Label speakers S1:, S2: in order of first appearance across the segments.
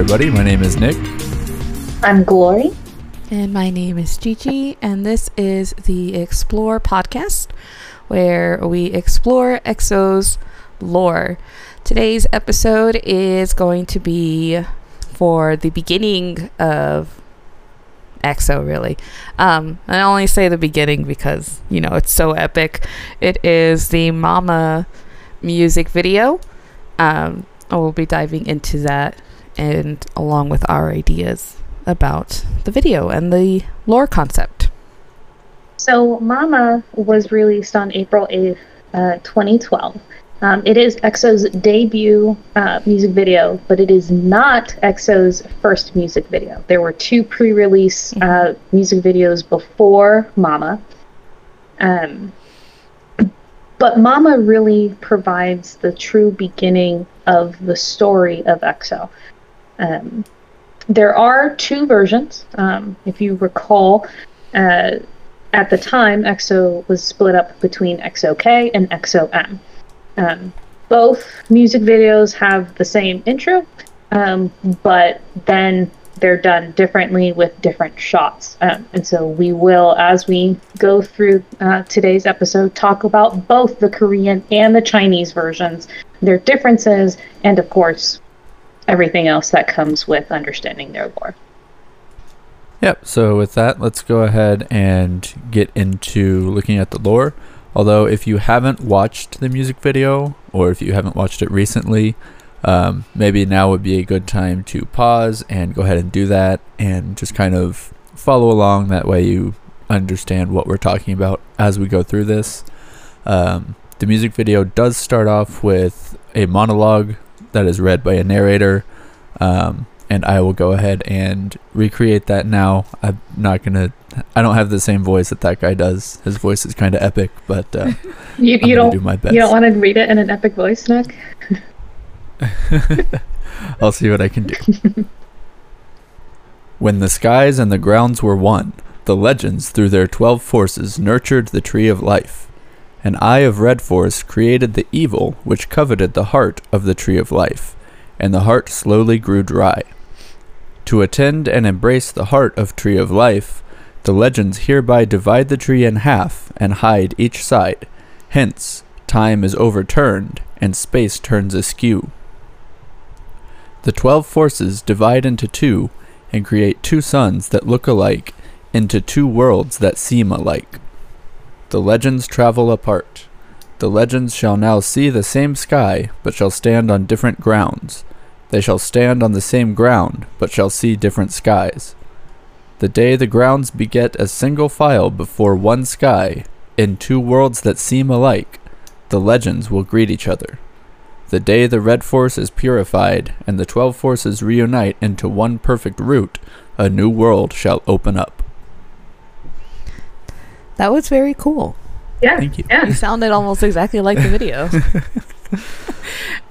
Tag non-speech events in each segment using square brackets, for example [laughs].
S1: Hey everybody, my name is Nick.
S2: I'm Glori.
S3: And my name is GG, and this is the Explore podcast, where we explore EXO's lore. Today's episode is going to be for the beginning of EXO, really. Um, I only say the beginning because, you know, it's so epic. It is the Mama music video. Um, we'll be diving into that and along with our ideas about the video and the lore concept.
S2: So, Mama was released on April 8th, uh, 2012. Um, it is EXO's debut uh, music video, but it is not EXO's first music video. There were two pre release uh, music videos before Mama. Um, but Mama really provides the true beginning of the story of EXO. Um, there are two versions. Um, if you recall, uh, at the time, EXO was split up between EXO-K and EXO-M. Um, both music videos have the same intro, um, but then they're done differently with different shots. Um, and so we will, as we go through uh, today's episode, talk about both the Korean and the Chinese versions, their differences, and of course, everything else that comes with understanding their lore.
S1: Yep, so with that, let's go ahead and get into looking at the lore. Although, if you haven't watched the music video, or if you haven't watched it recently, um, maybe now would be a good time to pause and go ahead and do that and just kind of follow along. That way, you understand what we're talking about as we go through this. Um, the music video does start off with a monologue that is read by a narrator. Um, and I will go ahead and recreate that now. I'm not gonna. I don't have the same voice that that guy does. His voice is kind of epic, but uh, [laughs]
S2: you, you don't do my best. You don't want to read it in an epic voice, Nick. [laughs]
S1: I'll see what I can do. when the skies and the grounds were one, the legends through their twelve forces nurtured the tree of life. An eye of red force created the evil which coveted the heart of the tree of life, and the heart slowly grew dry. To attend and embrace the heart of Tree of Life, the legends hereby divide the tree in half and hide each side. Hence, time is overturned and space turns askew. The twelve forces divide into two and create two suns that look alike into two worlds that seem alike. The legends travel apart. The legends shall now see the same sky, but shall stand on different grounds. They shall stand on the same ground, but shall see different skies. The day the grounds beget a single file before one sky, in two worlds that seem alike, the legends will greet each other. The day the red force is purified, and the twelve forces reunite into one perfect root, a new world shall open up.
S3: That was very cool.
S2: Yeah.
S1: Thank you.
S2: Yeah.
S3: You sounded almost exactly like the video.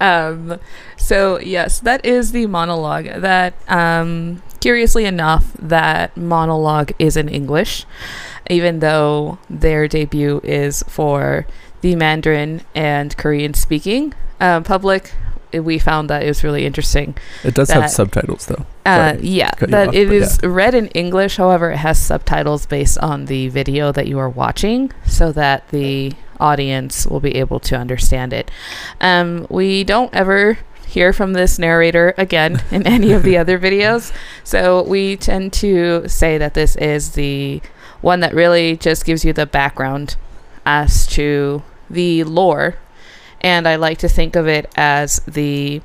S3: [laughs] um, so yes, that is the monologue. That um, curiously enough, that monologue is in English, even though their debut is for the Mandarin and Korean speaking uh, public. We found that it was really interesting.
S1: It does that, have subtitles, though.
S3: Uh, yeah, that off, it is yeah. read in English. However, it has subtitles based on the video that you are watching, so that the audience will be able to understand it. Um, we don't ever hear from this narrator again [laughs] in any of the other videos, so we tend to say that this is the one that really just gives you the background as to the lore, and I like to think of it as the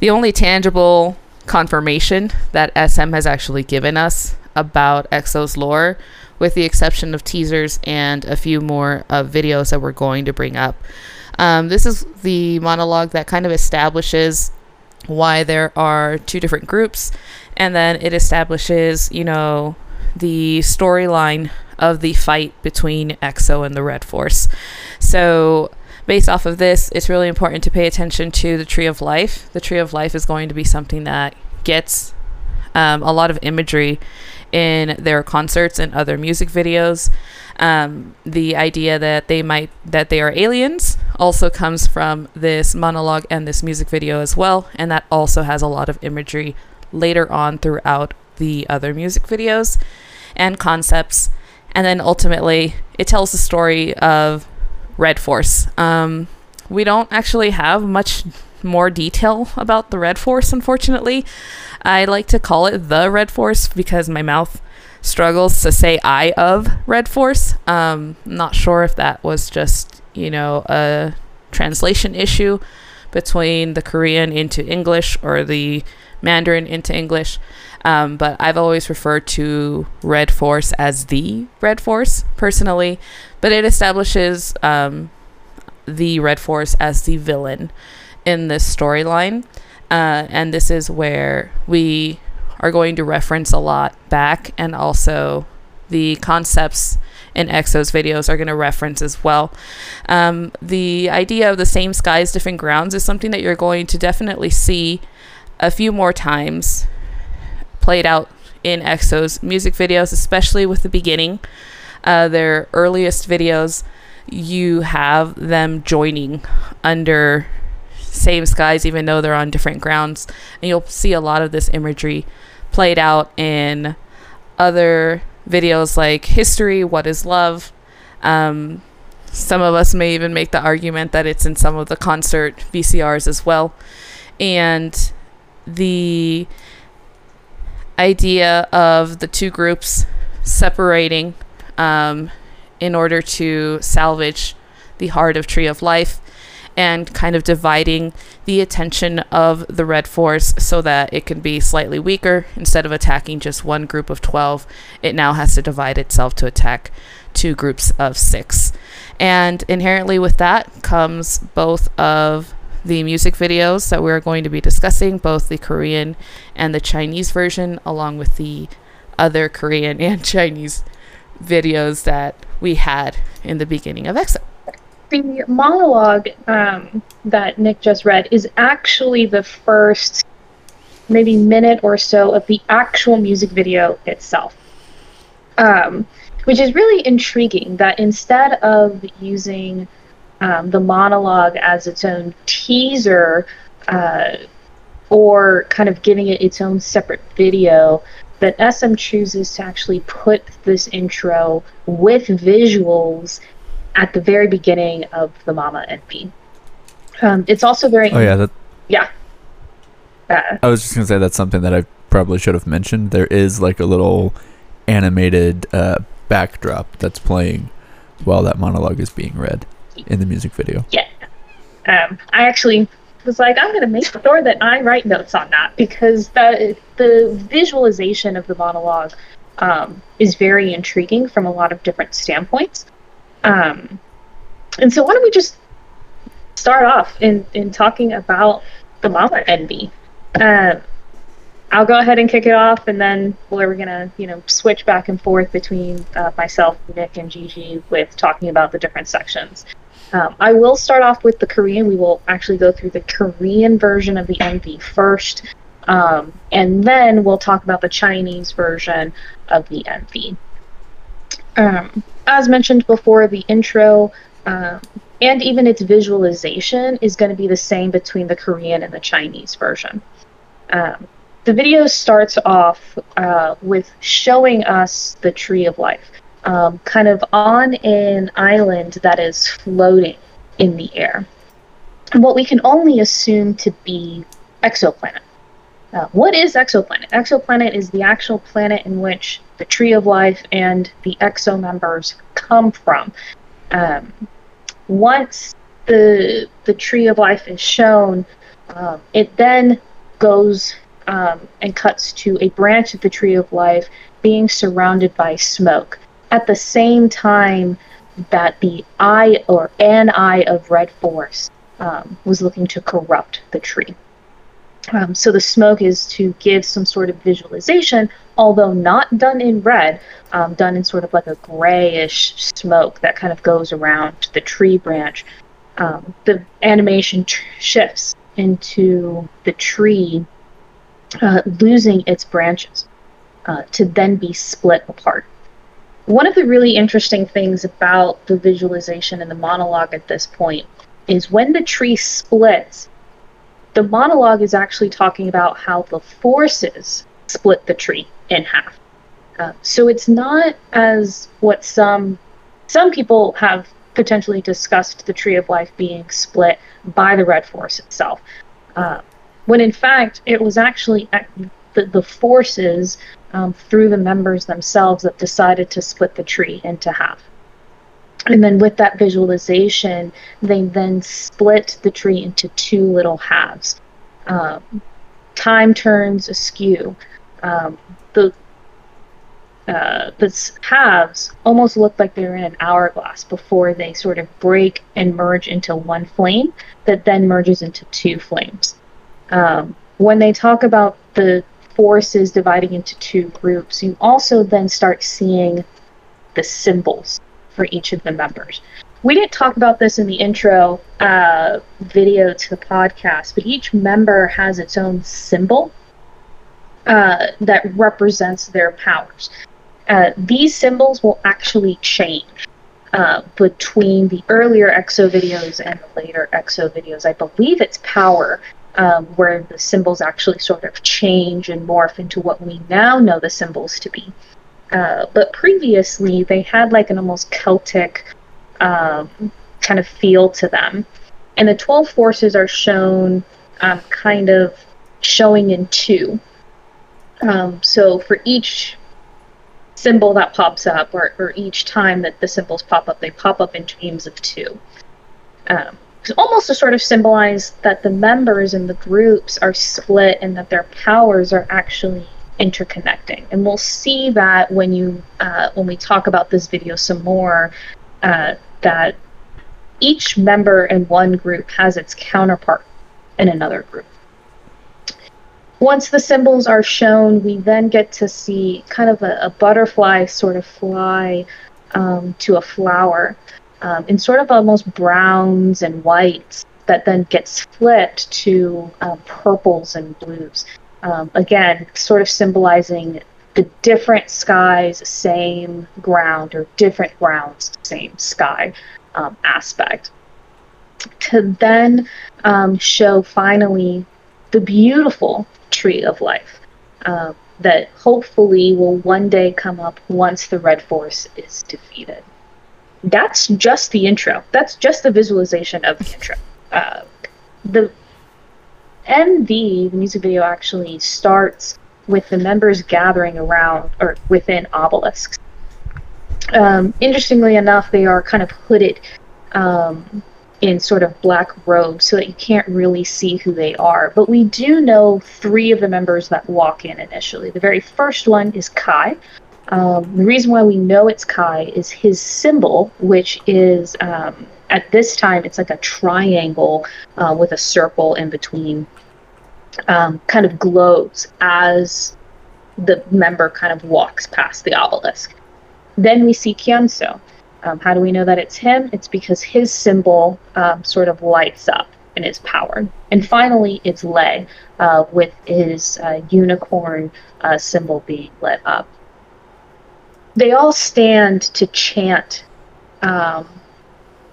S3: the only tangible confirmation that SM has actually given us about EXO's lore with the exception of teasers and a few more uh, videos that we're going to bring up. Um, this is the monologue that kind of establishes why there are two different groups, and then it establishes, you know, the storyline of the fight between EXO and the Red Force. So, based off of this, it's really important to pay attention to the Tree of Life. The Tree of Life is going to be something that gets um, a lot of imagery in their concerts and other music videos. Um, the idea that they might that they are aliens also comes from this monologue and this music video as well, and that also has a lot of imagery later on throughout the other music videos and concepts. And then ultimately, it tells the story of Red Force. Um, we don't actually have much more detail about the Red Force, unfortunately. I like to call it the Red Force because my mouth struggles to say eye of Red Force. Um, not sure if that was just, you know, a translation issue between the Korean into English or the Mandarin into English. Um, but I've always referred to Red Force as the Red Force personally. But it establishes um, the Red Force as the villain in this storyline. Uh, and this is where we are going to reference a lot back, and also the concepts in EXO's videos are going to reference as well. Um, the idea of the same skies, different grounds is something that you're going to definitely see a few more times played out in EXO's music videos, especially with the beginning. Uh, their earliest videos, you have them joining under same skies, even though they're on different grounds. And you'll see a lot of this imagery played out in other videos like History, What is Love. Um, some of us may even make the argument that it's in some of the concert VCRs as well. And the idea of the two groups separating um, in order to salvage the heart of Tree of Life and kind of dividing the attention of the Red Force so that it can be slightly weaker. Instead of attacking just one group of 12, it now has to divide itself to attack two groups of six. And inherently with that comes both of the music videos that we're going to be discussing, both the Korean and the Chinese version, along with the other Korean [laughs] and Chinese videos that we had in the beginning of EXO
S2: the monologue um, that Nick just read is actually the first maybe minute or so of the actual music video itself. Um, which is really intriguing that instead of using um, the monologue as its own teaser uh, or kind of giving it its own separate video, that SM chooses to actually put this intro with visuals at the very beginning of the Mama MV. Um, it's also very.
S1: Oh yeah, that.
S2: Yeah.
S1: Uh, I was just gonna say that's something that I probably should have mentioned. There is like a little animated uh, backdrop that's playing while that monologue is being read in the music video.
S2: Yeah. Um, I actually was like, I'm going to make sure that I write notes on that because the the visualization of the monologue um, is very intriguing from a lot of different standpoints. Um, and so why don't we just start off in, in talking about the Mama MV? Uh, I'll go ahead and kick it off, and then we're gonna, you know, switch back and forth between uh, myself, Nick, and GG with talking about the different sections. Um, I will start off with the Korean. We will actually go through the Korean version of the MV first, um, and then we'll talk about the Chinese version of the MV. Um, as mentioned before, the intro um, and even its visualization is going to be the same between the Korean and the Chinese version. Um, the video starts off uh, with showing us the Tree of Life, um, kind of on an island that is floating in the air. What we can only assume to be exoplanet. Uh, what is exoplanet? Exoplanet is the actual planet in which the Tree of Life and the EXO members come from. Um, once the the Tree of Life is shown, um, it then goes um, and cuts to a branch of the Tree of Life being surrounded by smoke. At the same time that the eye or an eye of Red Force um, was looking to corrupt the tree. Um, so the smoke is to give some sort of visualization, although not done in red, um, done in sort of like a grayish smoke that kind of goes around the tree branch. Um, the animation tr- shifts into the tree uh, losing its branches uh, to then be split apart. One of the really interesting things about the visualization and the monologue at this point is when the tree splits, the monologue is actually talking about how the forces split the tree in half. Uh, so it's not as what some some people have potentially discussed the tree of life being split by the red force itself, uh, when in fact it was actually the, the forces um, through the members themselves that decided to split the tree into half. And then with that visualization, they then split the tree into two little halves. Um, time turns askew. Um, the uh, the halves almost look like they're in an hourglass before they sort of break and merge into one flame that then merges into two flames. Um, when they talk about the forces dividing into two groups, you also then start seeing the symbols for each of the members. We didn't talk about this in the intro uh, video to the podcast, but each member has its own symbol uh, that represents their powers. Uh, these symbols will actually change uh, between the earlier EXO videos and the later EXO videos. I believe it's power um, where the symbols actually sort of change and morph into what we now know the symbols to be. Uh, but previously, they had like an almost Celtic um, kind of feel to them. And the 12 forces are shown um, kind of showing in two. Um, so for each symbol that pops up, or, or each time that the symbols pop up, they pop up in teams of two. Um, almost to sort of symbolize that the members in the groups are split and that their powers are actually interconnecting. And we'll see that when you uh, when we talk about this video some more, uh, that each member in one group has its counterpart in another group. Once the symbols are shown, we then get to see kind of a, a butterfly sort of fly um, to a flower um, in sort of almost browns and whites that then gets flipped to um, purples and blues. Um, again, sort of symbolizing the different skies, same ground, or different grounds, same sky um, aspect. To then um, show finally the beautiful tree of life uh, that hopefully will one day come up once the Red Force is defeated that's just the intro. That's just the visualization of the intro. Uh, the MV, the music video, actually starts with the members gathering around or within obelisks. Um, interestingly enough, they are kind of hooded um, in sort of black robes so that you can't really see who they are. But we do know three of the members that walk in initially. The very first one is Kai, um, the reason why we know it's Kai is his symbol, which is um, at this time it's like a triangle uh, with a circle in between, um, kind of glows as the member kind of walks past the obelisk. Then we see Kyungsoo. Um, how do we know that it's him? It's because his symbol um, sort of lights up and is powered. And finally, it's Lay uh, with his uh, unicorn uh, symbol being lit up they all stand to chant, um,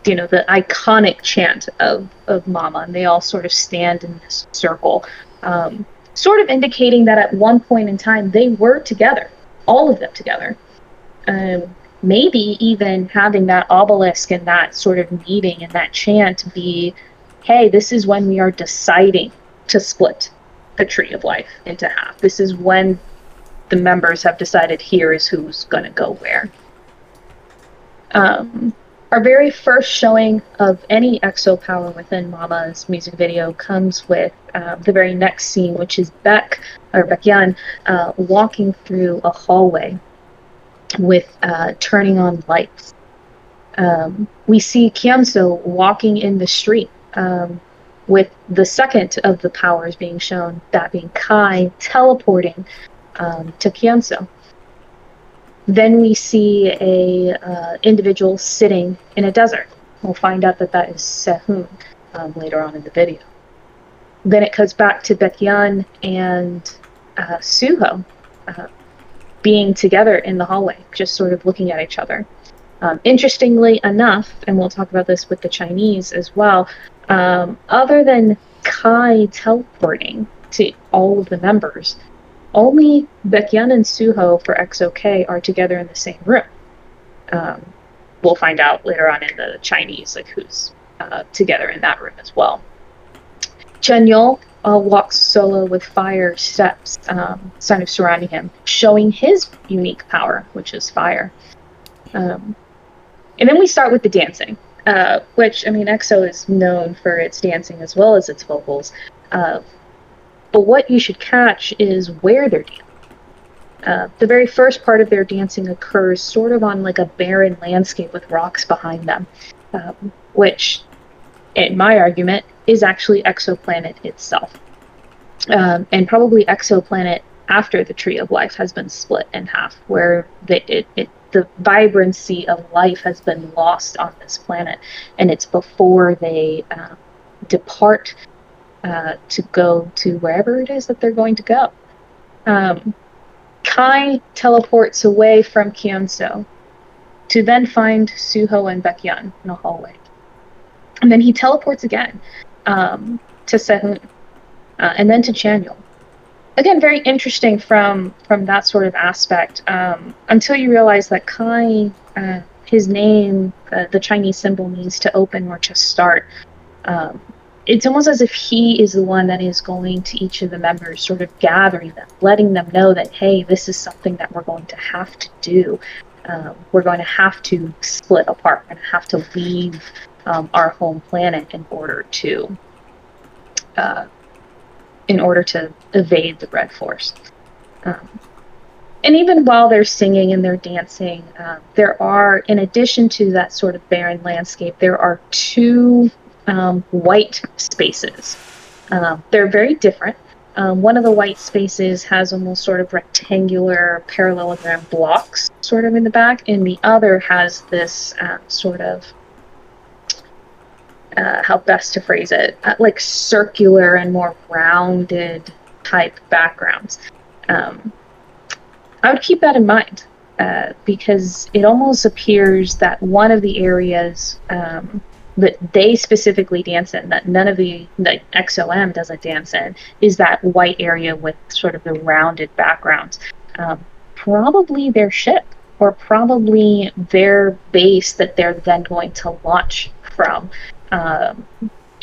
S2: you know, the iconic chant of, of Mama, and they all sort of stand in this circle, um, sort of indicating that at one point in time they were together, all of them together. Um, maybe even having that obelisk and that sort of meeting and that chant be, hey, this is when we are deciding to split the tree of life into half. This is when the members have decided here is who's going to go where. Um, our very first showing of any EXO power within Mama's music video comes with uh, the very next scene, which is Baek or Baekhyun uh, walking through a hallway with uh, turning on lights. Um, we see Kyungsoo walking in the street um, with the second of the powers being shown, that being Kai teleporting um, to Kyungsoo. Then we see a uh, individual sitting in a desert. We'll find out that that is Sehun um, later on in the video. Then it cuts back to Baekhyun and uh, Suho uh, being together in the hallway, just sort of looking at each other. Um, interestingly enough, and we'll talk about this with the Chinese as well, um, other than Kai teleporting to all of the members, only Baekhyun and Suho for EXO-K are together in the same room. Um, we'll find out later on in the Chinese, like who's uh, together in that room as well. Chanyeol uh, walks solo with fire steps, um, kind of surrounding him, showing his unique power, which is fire. Um, and then we start with the dancing, uh, which, I mean, EXO is known for its dancing as well as its vocals. But what you should catch is where they're dancing. Uh, the very first part of their dancing occurs sort of on like a barren landscape with rocks behind them, um, which, in my argument, is actually exoplanet itself. Um, and probably exoplanet after the tree of life has been split in half, where the, it, it, the vibrancy of life has been lost on this planet, and it's before they uh, depart uh, to go to wherever it is that they're going to go. Um, Kai teleports away from Kyungsoo to then find Suho and Baekhyun in a hallway. And then he teleports again um, to Sehun uh, and then to Chanyeol. Again, very interesting from from that sort of aspect. Um, until you realize that Kai, uh, his name, uh, the Chinese symbol means to open or to start. Um, it's almost as if he is the one that is going to each of the members, sort of gathering them, letting them know that, hey, this is something that we're going to have to do. Um, we're going to have to split apart. We're going to have to leave um, our home planet in order to uh, in order to evade the Red Force. Um, and even while they're singing and they're dancing, uh, there are, in addition to that sort of barren landscape, there are two um, white spaces. Uh, they're very different. Um, one of the white spaces has almost sort of rectangular parallelogram blocks sort of in the back, and the other has this uh, sort of uh, how best to phrase it, uh, like circular and more rounded type backgrounds. Um, I would keep that in mind uh, because it almost appears that one of the areas um, that they specifically dance in, that none of the, the EXO-M doesn't dance in, is that white area with sort of the rounded backgrounds. Um, probably their ship or probably their base that they're then going to launch from um,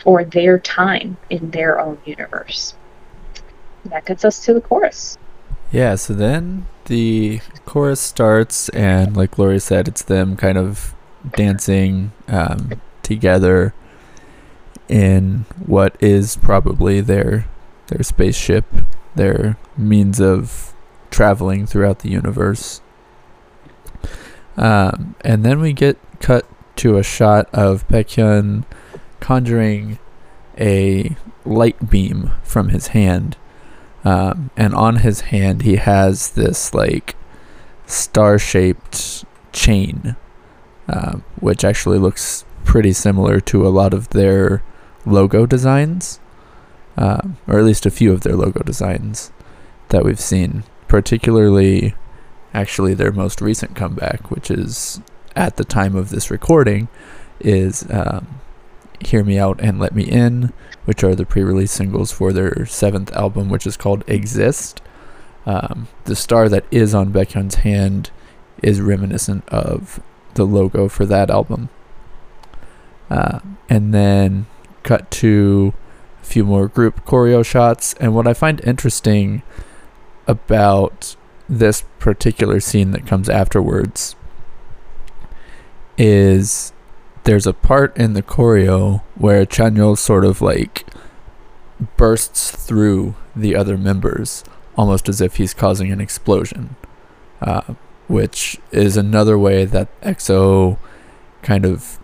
S2: or their time in their own universe. That gets us to the chorus.
S1: Yeah, so then the chorus starts, and like Gloria said, it's them kind of dancing um, together in what is probably their their spaceship, their means of traveling throughout the universe. Um, and then we get cut to a shot of Baekhyun conjuring a light beam from his hand. Um, and on his hand, he has this like star shaped chain, uh, which actually looks pretty similar to a lot of their logo designs, uh, or at least a few of their logo designs that we've seen, particularly actually their most recent comeback, which is at the time of this recording, is um, Hear Me Out and Let Me In, which are the pre release singles for their seventh album, which is called Exist. Um, the star that is on Baekhyun's hand is reminiscent of the logo for that album. Uh, and then cut to a few more group choreo shots. And what I find interesting about this particular scene that comes afterwards is there's a part in the choreo where Chanyeol sort of like bursts through the other members almost as if he's causing an explosion, uh, which is another way that EXO kind of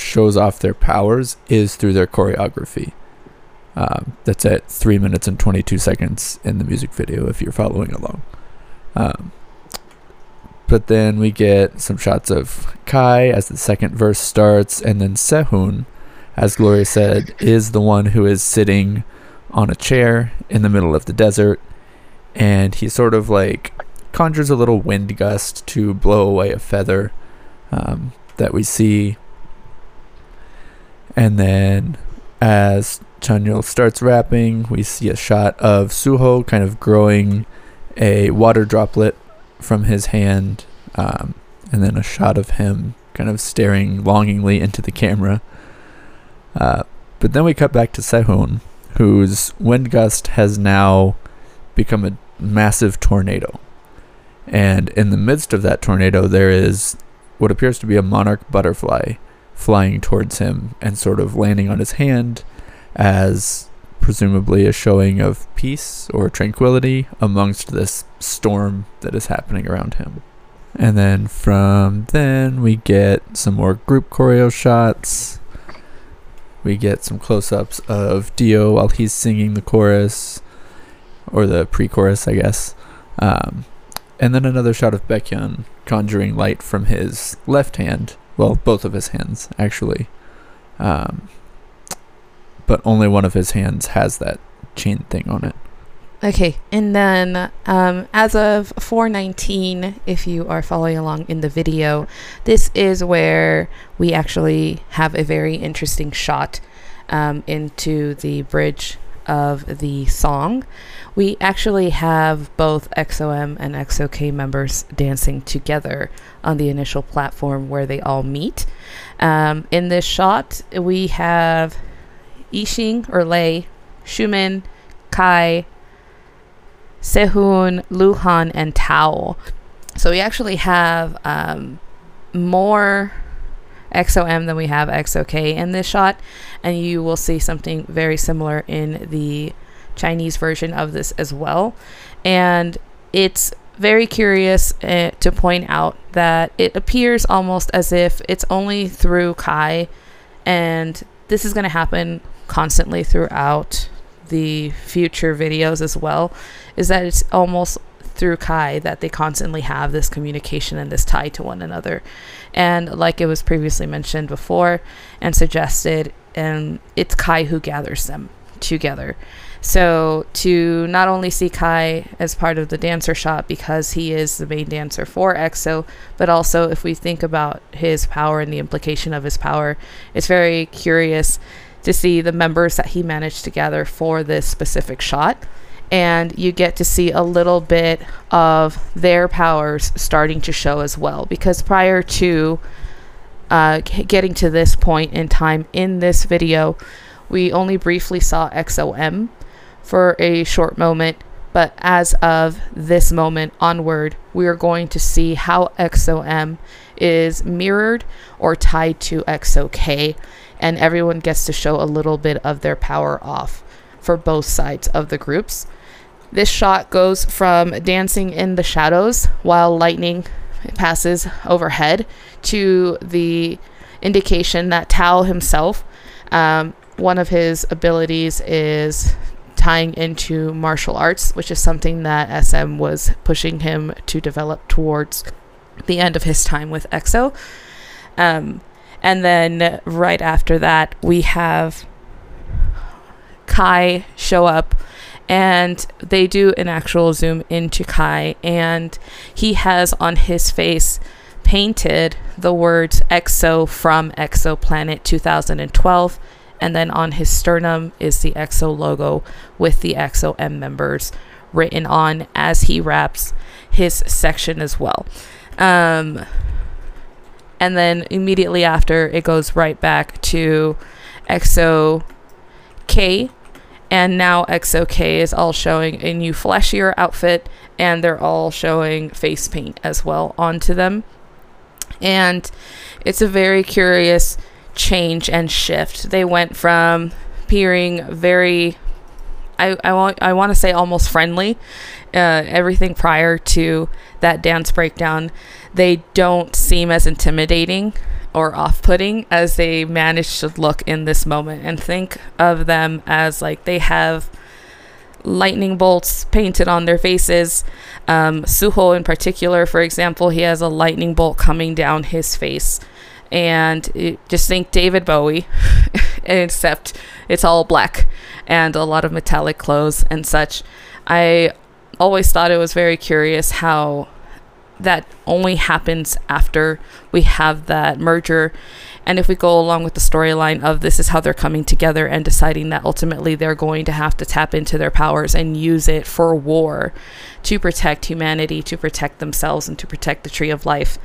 S1: shows off their powers is through their choreography. Um, that's at 3 minutes and 22 seconds in the music video if you're following along. Um, but then we get some shots of Kai as the second verse starts, and then Sehun, as Gloria said, is the one who is sitting on a chair in the middle of the desert, and he sort of like conjures a little wind gust to blow away a feather um, that we see. And then as Chanyeol starts rapping, we see a shot of Suho kind of growing a water droplet from his hand, um, and then a shot of him kind of staring longingly into the camera. Uh, but then we cut back to Sehun, whose wind gust has now become a massive tornado. And in the midst of that tornado, there is what appears to be a monarch butterfly flying towards him and sort of landing on his hand as presumably a showing of peace or tranquility amongst this storm that is happening around him. And then from then, we get some more group choreo shots. We get some close ups of Dio while he's singing the chorus, or the pre chorus, I guess. Um, and then another shot of Baekhyun conjuring light from his left hand. Well, both of his hands, actually. Um, but only one of his hands has that chain thing on it.
S3: Okay, and then um, as of 419, if you are following along in the video, this is where we actually have a very interesting shot um, into the bridge of the song. We actually have both EXO-M and EXO-K members dancing together on the initial platform where they all meet. Um, in this shot, we have Yixing or Lay, Xiumin, Kai, Sehun, Luhan, and Tao. So we actually have um, more EXO-M than we have EXO-K in this shot, and you will see something very similar in the Chinese version of this as well. And it's very curious uh, to point out that it appears almost as if it's only through Kai, and this is going to happen constantly throughout the future videos as well is that it's almost through Kai that they constantly have this communication and this tie to one another. And like it was previously mentioned before and suggested, and it's Kai who gathers them together. So to not only see Kai as part of the dancer shot because he is the main dancer for EXO, but also if we think about his power and the implication of his power, it's very curious to see the members that he managed to gather for this specific shot. And you get to see a little bit of their powers starting to show as well. Because prior to uh, getting to this point in time in this video, we only briefly saw EXO-M for a short moment. But as of this moment onward, we are going to see how EXO-M is mirrored or tied to EXO-K and everyone gets to show a little bit of their power off for both sides of the groups. This shot goes from dancing in the shadows while lightning passes overhead to the indication that Tao himself, um, one of his abilities is tying into martial arts, which is something that SM was pushing him to develop towards the end of his time with EXO. Um, and then right after that, we have Kai show up and they do an actual zoom into Kai, and he has on his face painted the words EXO from Exoplanet 2012, and then on his sternum is the EXO logo with the EXO M members written on as he wraps his section as well. Um, and then immediately after it goes right back to EXO K and now EXO K is all showing a new flashier outfit and they're all showing face paint as well onto them and it's a very curious change and shift they went from appearing very I, I want I want to say almost friendly uh, everything prior to that dance breakdown they don't seem as intimidating or off putting as they manage to look in this moment. And think of them as like they have lightning bolts painted on their faces. Um, Suho, in particular, for example, he has a lightning bolt coming down his face. And it, just think David Bowie, [laughs] except it's all black and a lot of metallic clothes and such. I always thought it was very curious how that only happens after we have that merger. And if we go along with the storyline of this is how they're coming together and deciding that ultimately they're going to have to tap into their powers and use it for war to protect humanity, to protect themselves, and to protect the tree of life.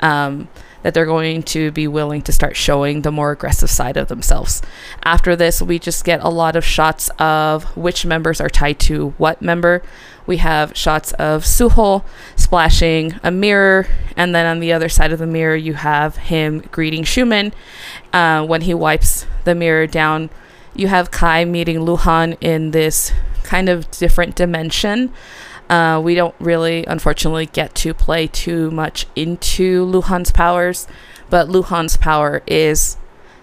S3: Um, that they're going to be willing to start showing the more aggressive side of themselves. After this, we just get a lot of shots of which members are tied to what member. We have shots of Suho splashing a mirror, and then on the other side of the mirror, you have him greeting Xiumin uh, when he wipes the mirror down. You have Kai meeting Luhan in this kind of different dimension uh, we don't really, unfortunately, get to play too much into Luhan's powers, but Luhan's power is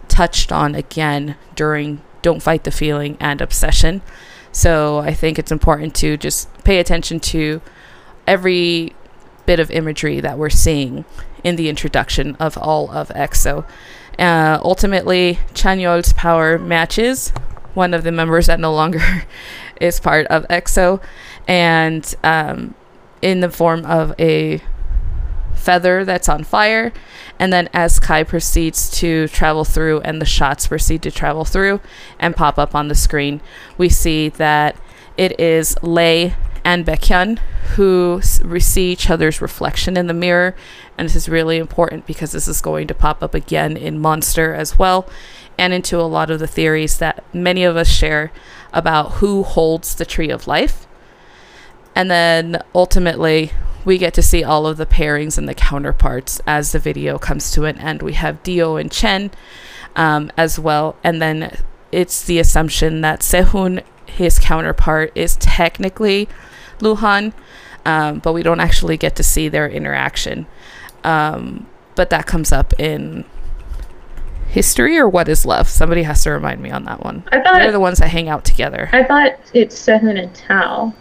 S3: touched on again during Don't Fight the Feeling and Obsession. So I think it's important to just pay attention to every bit of imagery that we're seeing in the introduction of all of EXO. Uh, ultimately, Chanyeol's power matches one of the members that no longer [laughs] is part of EXO and um, in the form of a feather that's on fire. And then as Kai proceeds to travel through and the shots proceed to travel through and pop up on the screen, we see that it is Lay and Baekhyun who see each other's reflection in the mirror. And this is really important because this is going to pop up again in Monster as well and into a lot of the theories that many of us share about who holds the tree of life and then ultimately, we get to see all of the pairings and the counterparts as the video comes to an end. We have Dio and Chen um, as well. And then it's the assumption that Sehun, his counterpart, is technically Luhan, um, but we don't actually get to see their interaction. Um, but that comes up in history or what is left. Somebody has to remind me on that one. I thought they're the ones that hang out together.
S2: I thought it's Sehun and Tao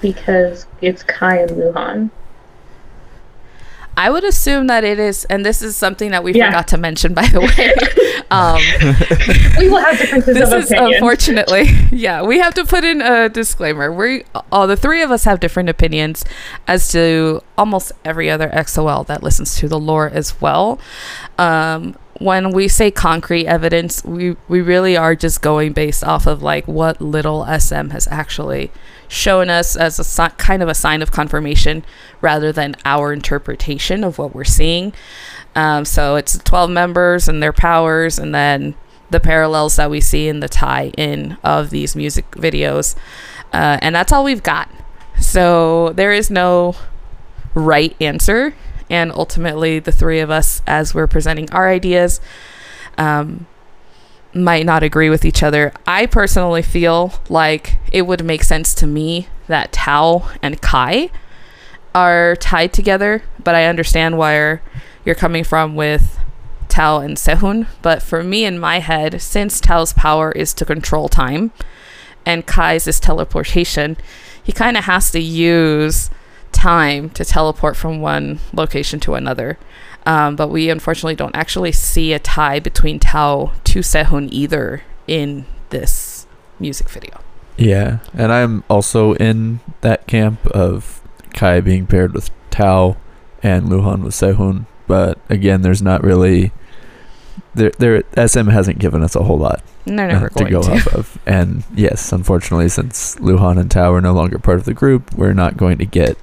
S2: because it's Kai and Luhan.
S3: I would assume that it is, and this is something that we yeah. forgot to mention, by the way. [laughs]
S2: um, we will have differences this of
S3: is opinion. unfortunately, [laughs] yeah, we have to put in a disclaimer. We all the three of us have different opinions as to almost every other EXO-L that listens to the lore as well. Um, when we say concrete evidence, we we really are just going based off of like what little SM has actually shown us as a si- kind of a sign of confirmation rather than our interpretation of what we're seeing. Um, so it's 12 members and their powers, and then the parallels that we see in the tie in of these music videos. Uh, and that's all we've got. So there is no right answer. And ultimately, the three of us, as we're presenting our ideas, um, might not agree with each other. I personally feel like it would make sense to me that Tao and Kai are tied together, but I understand where you're coming from with Tao and Sehun. But for me in my head, since Tao's power is to control time and Kai's is teleportation, he kind of has to use time to teleport from one location to another. Um, but we unfortunately don't actually see a tie between Tao to Sehun either in this music video.
S1: Yeah, and I'm also in that camp of Kai being paired with Tao and Luhan with Sehun. But again, there's not really there. There SM hasn't given us a whole lot
S3: uh,
S1: to go
S3: to.
S1: off of. And yes, unfortunately, since Luhan and Tao are no longer part of the group, we're not going to get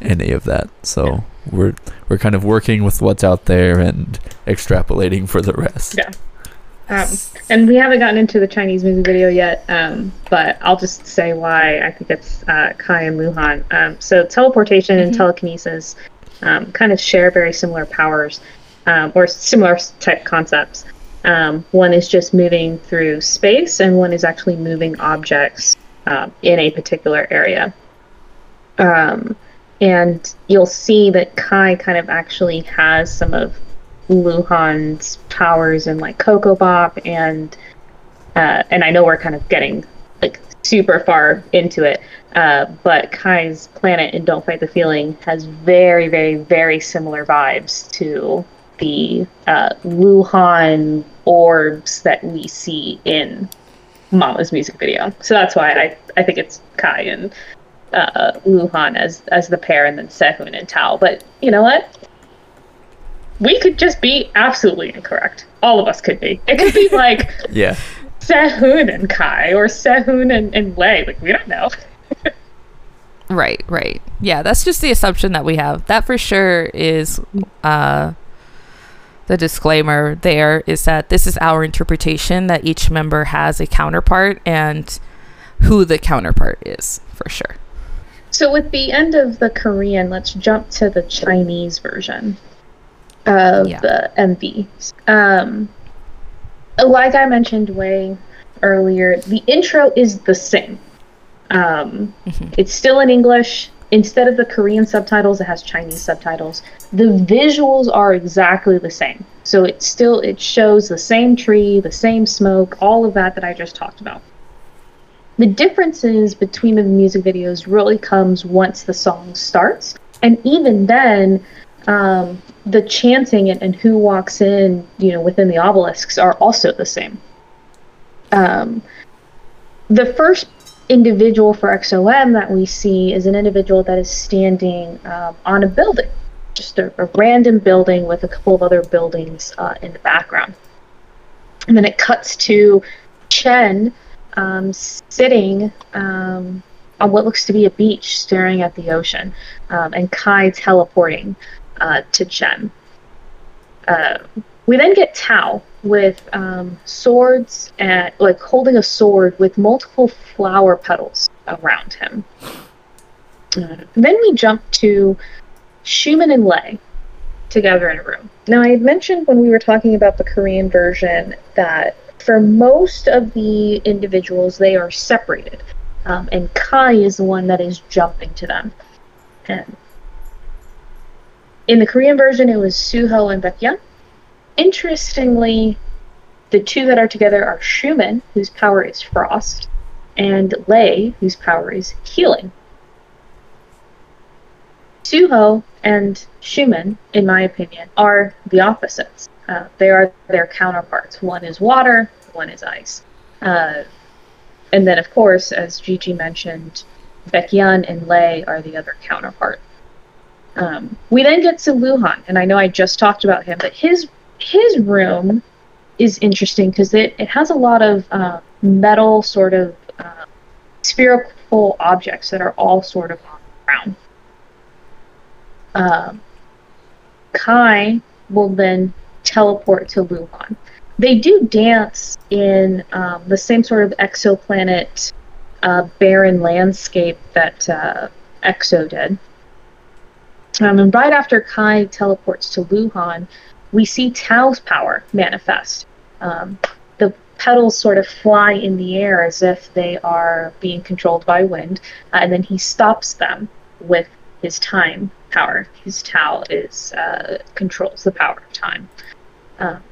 S1: any of that. So yeah. we're we're kind of working with what's out there and extrapolating for the rest.
S2: Yeah. Um, and we haven't gotten into the Chinese music video yet, um, but I'll just say why I think it's uh, Kai and Luhan. Um, so teleportation mm-hmm. and telekinesis um, kind of share very similar powers um, or similar type concepts. Um, one is just moving through space, and one is actually moving objects uh, in a particular area. Um, and you'll see that Kai kind of actually has some of Luhan's powers in like Ko Ko Bop and uh, and I know we're kind of getting like super far into it, uh, but Kai's planet in Don't Fight the Feeling has very, very, very similar vibes to the uh, Luhan orbs that we see in Mama's music video. So that's why I, I think it's Kai and uh, Luhan as as the pair, and then Sehun and Tao. But you know what? We could just be absolutely incorrect. All of us could be. It could be [laughs] like
S1: yeah,
S2: Sehun and Kai or Sehun and, and Lay. Like we don't know. [laughs]
S3: right, right. Yeah, that's just the assumption that we have. That for sure is uh the disclaimer there is that this is our interpretation that each member has a counterpart and who the counterpart is for sure.
S2: So, with the end of the Korean, let's jump to the Chinese version of yeah. the MV. Um, like I mentioned way earlier, the intro is the same. Um, mm-hmm. It's still in English instead of the Korean subtitles, it has Chinese subtitles. The visuals are exactly the same. So it still it shows the same tree, the same smoke, all of that that I just talked about. The differences between the music videos really comes once the song starts, and even then, um, the chanting and, and, who walks in, you know, within the obelisks are also the same. Um, the first individual for EXO-M that we see is an individual that is standing um, on a building, just a, a, random building with a couple of other buildings uh, in the background. And then it cuts to Chen um, sitting um, on what looks to be a beach, staring at the ocean, um, and Kai teleporting uh, to Chen. Uh, we then get Tao with um, swords and like holding a sword with multiple flower petals around him. Uh, then we jump to Xiumin and Lay together in a room. Now, I had mentioned when we were talking about the Korean version that for most of the individuals, they are separated, um, and Kai is the one that is jumping to them. And in the Korean version, it was Suho and Baekhyun Interestingly, the two that are together are Xiumin, whose power is frost, and Lay, whose power is healing. Suho and Xiumin, in my opinion, are the opposites. Uh, they are their counterparts. One is water, one is ice. Uh, and then, of course, as GG mentioned, Baekhyun and Lay are the other counterpart. Um, we then get to Luhan, and I know I just talked about him, but his his room is interesting because it, it has a lot of uh, metal sort of uh, spherical objects that are all sort of on the ground. Um, Kai will then teleport to Luhan. They do dance in um, the same sort of exoplanet uh, barren landscape that uh, Exo did. Um, and right after Kai teleports to Luhan, we see Tao's power manifest. Um, the petals sort of fly in the air as if they are being controlled by wind, uh, and then he stops them with his time power. His Tao is uh, controls the power of time. Um,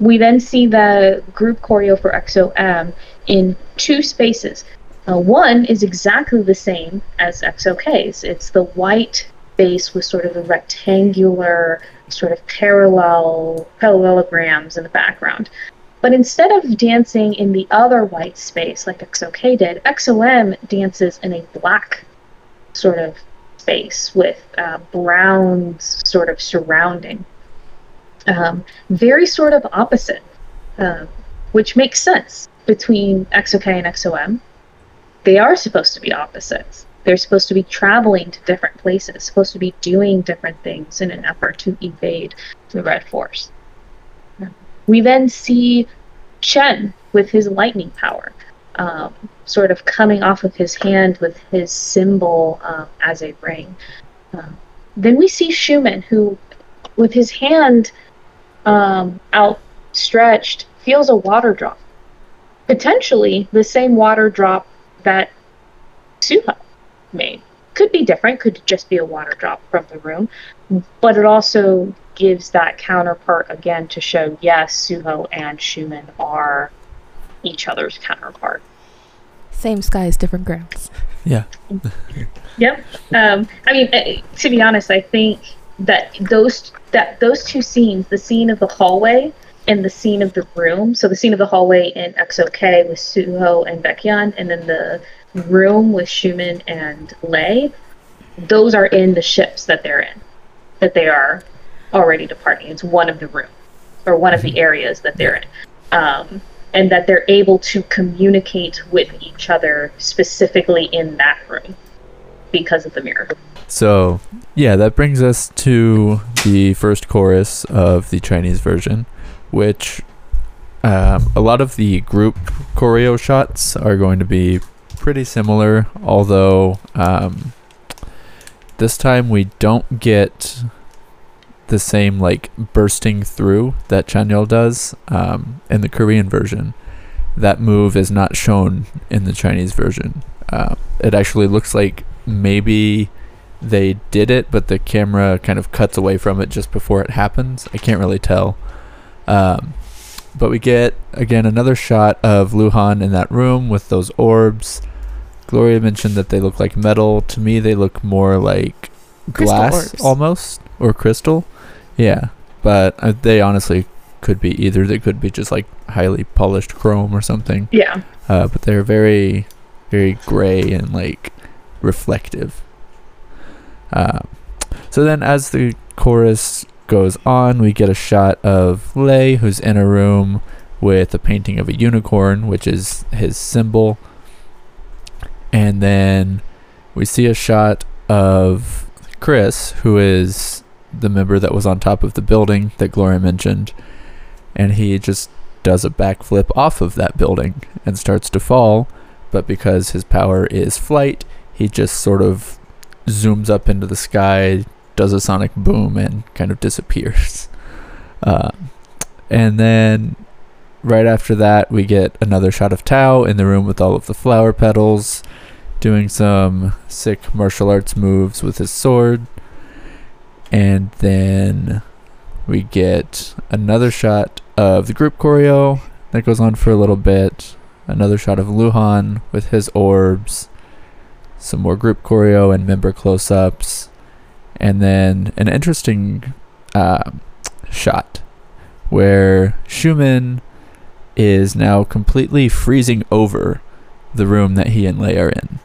S2: we then see the group choreo for EXO-M in two spaces. Uh, one is exactly the same as EXO-K's. It's the white base with sort of a rectangular sort of parallel parallelograms in the background. But instead of dancing in the other white space like EXO-K did, EXO-M dances in a black sort of space with uh, brown sort of surrounding. Um, very sort of opposite, uh, which makes sense between EXO-K and EXO-M. They are supposed to be opposites. They're supposed to be traveling to different places, supposed to be doing different things in an effort to evade the Red Force. We then see Chen with his lightning power, um, sort of coming off of his hand with his symbol um, as a ring. Um, then we see Xiumin, who, with his hand um, outstretched, feels a water drop. Potentially the same water drop that Suho made. Could be different, could just be a water drop from the room, but it also gives that counterpart again to show yes, Suho and Xiumin are each other's counterpart.
S3: Same skies, different grounds. [laughs]
S1: Yeah.
S2: yep. Um, I mean, eh, to be honest, I think that those that those two scenes, the scene of the hallway and the scene of the room. So the scene of the hallway in EXO-K with Suho and Baekhyun, and then the room with Xiumin and Lay, those are in the ships that they're in, that they are already departing. It's one of the rooms or one of the mm-hmm. areas that they're in. Um, and that they're able to communicate with each other specifically in that room because of the mirror.
S1: So, yeah, that brings us to the first chorus of the Chinese version, which um, a lot of the group choreo shots are going to be pretty similar, although um, this time we don't get the same like bursting through that Chanyeol does um, in the Korean version. That move is not shown in the Chinese version. Uh, it actually looks like maybe they did it, but the camera kind of cuts away from it just before it happens. I can't really tell. Um, but we get again another shot of Luhan in that room with those orbs. Gloria mentioned that they look like metal. To me, they look more like glass almost or crystal. Yeah, but uh, they honestly could be either. They could be just like highly polished chrome or something.
S2: Yeah.
S1: Uh, but they're very, very gray and like reflective. Uh, so then, as the chorus goes on, we get a shot of Lay, who's in a room with a painting of a unicorn, which is his symbol. And then we see a shot of Kris, who is the member that was on top of the building that Gloria mentioned. And he just does a backflip off of that building and starts to fall. But because his power is flight, he just sort of zooms up into the sky, does a sonic boom, and kind of disappears. [laughs] Uh, and then right after that, we get another shot of Tao in the room with all of the flower petals, doing some sick martial arts moves with his sword. And then we get another shot of the group choreo that goes on for a little bit. Another shot of Luhan with his orbs some more group choreo and member close ups, and then an interesting uh, shot where Xiumin is now completely freezing over the room that he and Lay are in.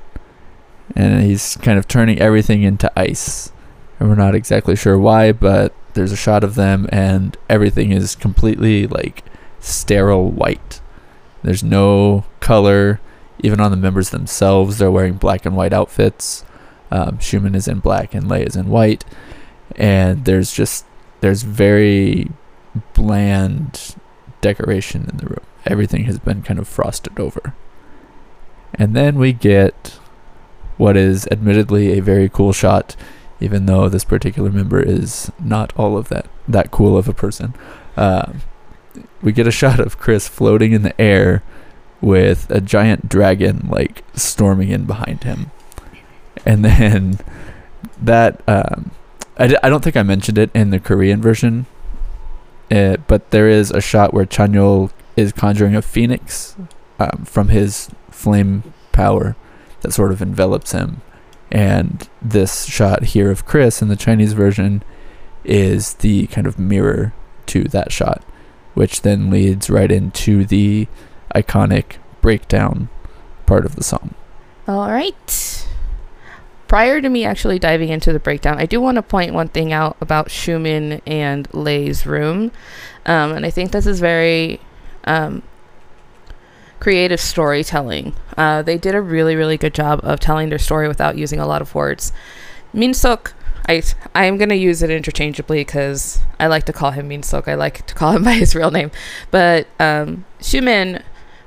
S1: And he's kind of turning everything into ice. And we're not exactly sure why, but there's a shot of them and everything is completely like sterile white. There's no color, even on the members themselves, they're wearing black and white outfits. Um, Xiumin is in black and Lay is in white, and there's just there's very bland decoration in the room. Everything has been kind of frosted over. And then we get what is admittedly a very cool shot, even though this particular member is not all of that that cool of a person. Um, we get a shot of Kris floating in the air with a giant dragon like storming in behind him. And then that um, I d- I don't think I mentioned it in the Korean version, uh, but there is a shot where Chanyeol is conjuring a phoenix um, from his flame power that sort of envelops him. And this shot here of Kris in the Chinese version is the kind of mirror to that shot, which then leads right into the iconic breakdown part of the song.
S3: All right. Prior to me actually diving into the breakdown, I do want to point one thing out about Xiumin and Lay's room. Um, and I think this is very um, creative storytelling. Uh, they did a really, really good job of telling their story without using a lot of words. Minsuk, I I am gonna use it interchangeably because I like to call him Minsuk. I like to call [laughs] him by his real name, but um,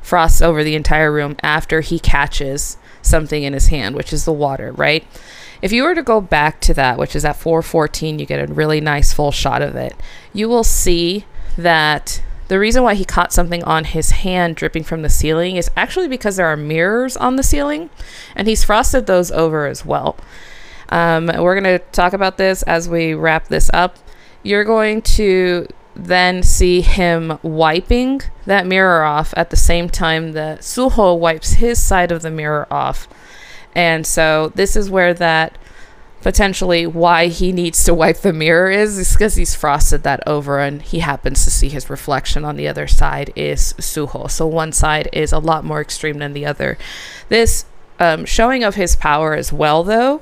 S3: frosts over the entire room after he catches something in his hand, which is the water, right? If you were to go back to that, which is at 414, you get a really nice full shot of it. You will see that the reason why he caught something on his hand dripping from the ceiling is actually because there are mirrors on the ceiling, and he's frosted those over as well. Um, we're going to talk about this as we wrap this up. You're going to then see him wiping that mirror off at the same time that Suho wipes his side of the mirror off. And so this is where that potentially why he needs to wipe the mirror is, is because he's frosted that over and he happens to see his reflection on the other side is Suho. So one side is a lot more extreme than the other. This um, showing of his power as well, though,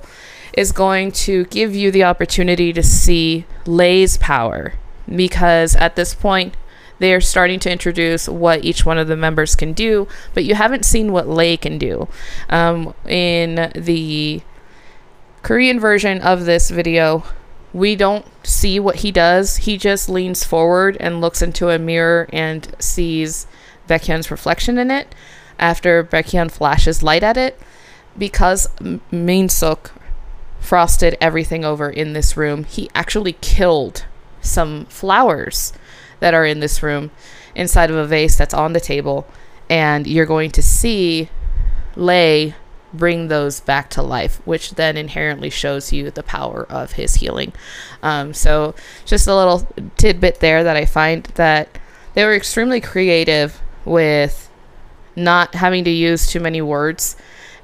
S3: is going to give you the opportunity to see Lay's power because at this point they are starting to introduce what each one of the members can do, but you haven't seen what Lay can do. Um, in the Korean version of this video, we don't see what he does. He just leans forward and looks into a mirror and sees Baekhyun's reflection in it after Baekhyun flashes light at it. Because Min Suk frosted everything over in this room, he actually killed some flowers that are in this room inside of a vase that's on the table. And you're going to see Lay bring those back to life, which then inherently shows you the power of his healing. Um, so, just a little tidbit there that I find that they were extremely creative with not having to use too many words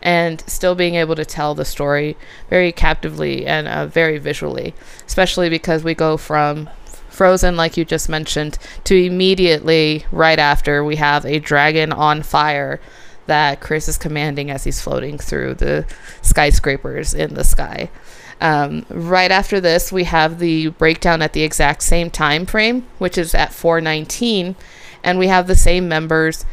S3: and still being able to tell the story very captively and uh, very visually, especially because we go from Frozen, like you just mentioned, to immediately right after we have a dragon on fire that Kris is commanding as he's floating through the skyscrapers in the sky. Um, right after this, we have the breakdown at the exact same time frame, which is at 419, and we have the same members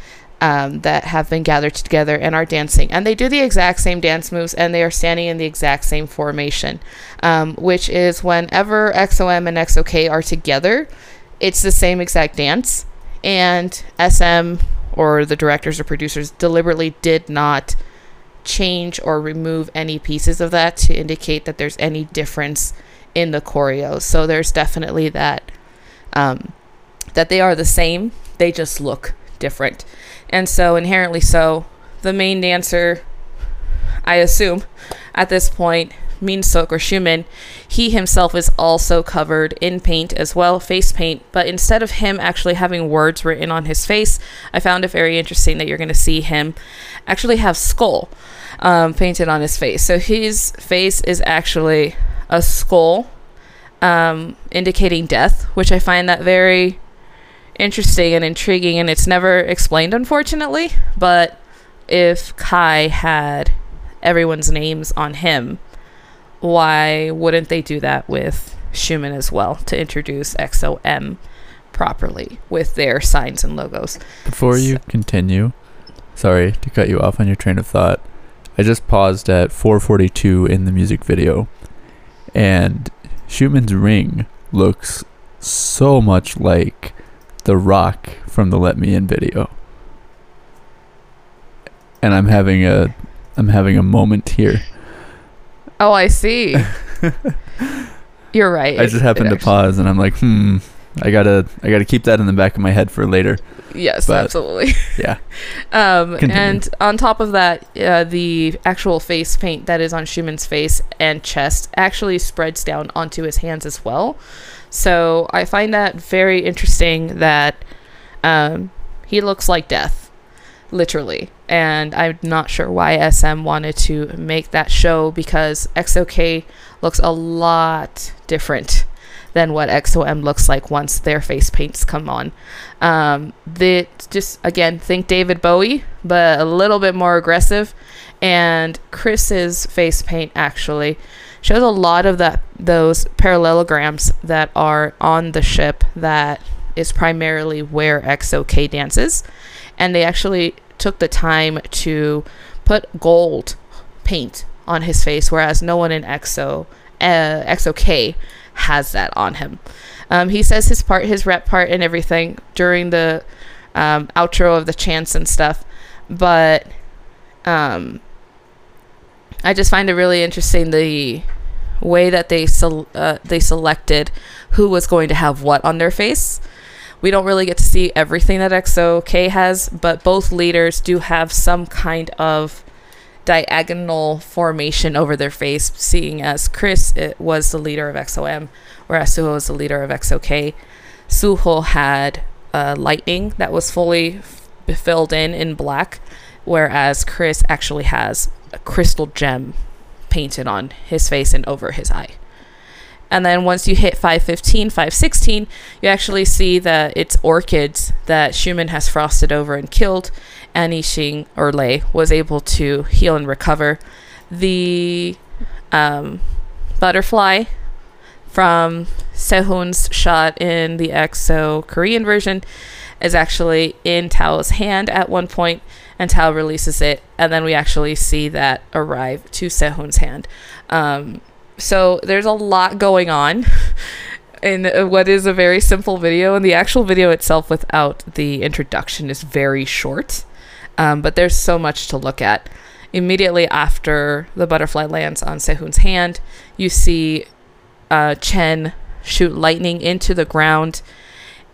S3: um, that have been gathered together and are dancing. And they do the exact same dance moves and they are standing in the exact same formation, um, which is whenever EXO-M and EXO-K are together, it's the same exact dance. And SM or the directors or producers deliberately did not change or remove any pieces of that to indicate that there's any difference in the choreo. So there's definitely that um, that they are the same. They just look different. And so, inherently so, the main dancer, I assume, at this point, Min Suk or Xiumin, he himself is also covered in paint as well, face paint. But instead of him actually having words written on his face, I found it very interesting that you're going to see him actually have skull um, painted on his face. So his face is actually a skull um, indicating death, which I find that very interesting and intriguing, and it's never explained, unfortunately. But if Kai had everyone's names on him, why wouldn't they do that with Xiumin as well to introduce EXO-M properly with their signs and logos?
S1: Before you continue, sorry to cut you off on your train of thought. I just paused at 442 in the music video, and Xiumin's ring looks so much like the Rock from the Let Me In video. And I'm having a I'm having a moment here.
S3: Oh, I see. [laughs] You're right.
S1: I just happened to pause and I'm like, "Hmm, I got to I got to keep that in the back of my head for later."
S3: Yes, but, absolutely.
S1: Yeah. [laughs]
S3: um, and on top of that, uh, the actual face paint that is on Xiumin's face and chest actually spreads down onto his hands as well. So I find that very interesting that um, he looks like death, literally. And I'm not sure why SM wanted to make that show because EXO-K looks a lot different than what EXO-M looks like once their face paints come on. Um, they just again think David Bowie, but a little bit more aggressive. And Kris's face paint actually shows a lot of that those parallelograms that are on the ship that is primarily where EXO-K dances, and they actually took the time to put gold paint on his face, whereas no one in XO uh, EXO-K has that on him. Um, he says his part, his rep part, and everything during the um, outro of the chants and stuff, but um, I just find it really interesting the way that they sel- uh, they selected who was going to have what on their face. We don't really get to see everything that EXO-K has, but both leaders do have some kind of diagonal formation over their face, seeing as Kris it was the leader of EXO-M, whereas Suho was the leader of EXO-K. Suho had uh, lightning that was fully f- filled in in black, whereas Kris actually has a crystal gem painted on his face and over his eye. And then once you hit 515, 516, you actually see that it's orchids that Xiumin has frosted over and killed. and Yixing or Lay was able to heal and recover. The um, butterfly from Sehun's shot in the EXO Korean version is actually in Tao's hand at one point, and Tao releases it, and then we actually see that arrive to Sehun's hand. Um, so there's a lot going on [laughs] in what is a very simple video, and the actual video itself without the introduction is very short. Um, but there's so much to look at. Immediately after the butterfly lands on Sehun's hand, you see uh, Chen shoot lightning into the ground.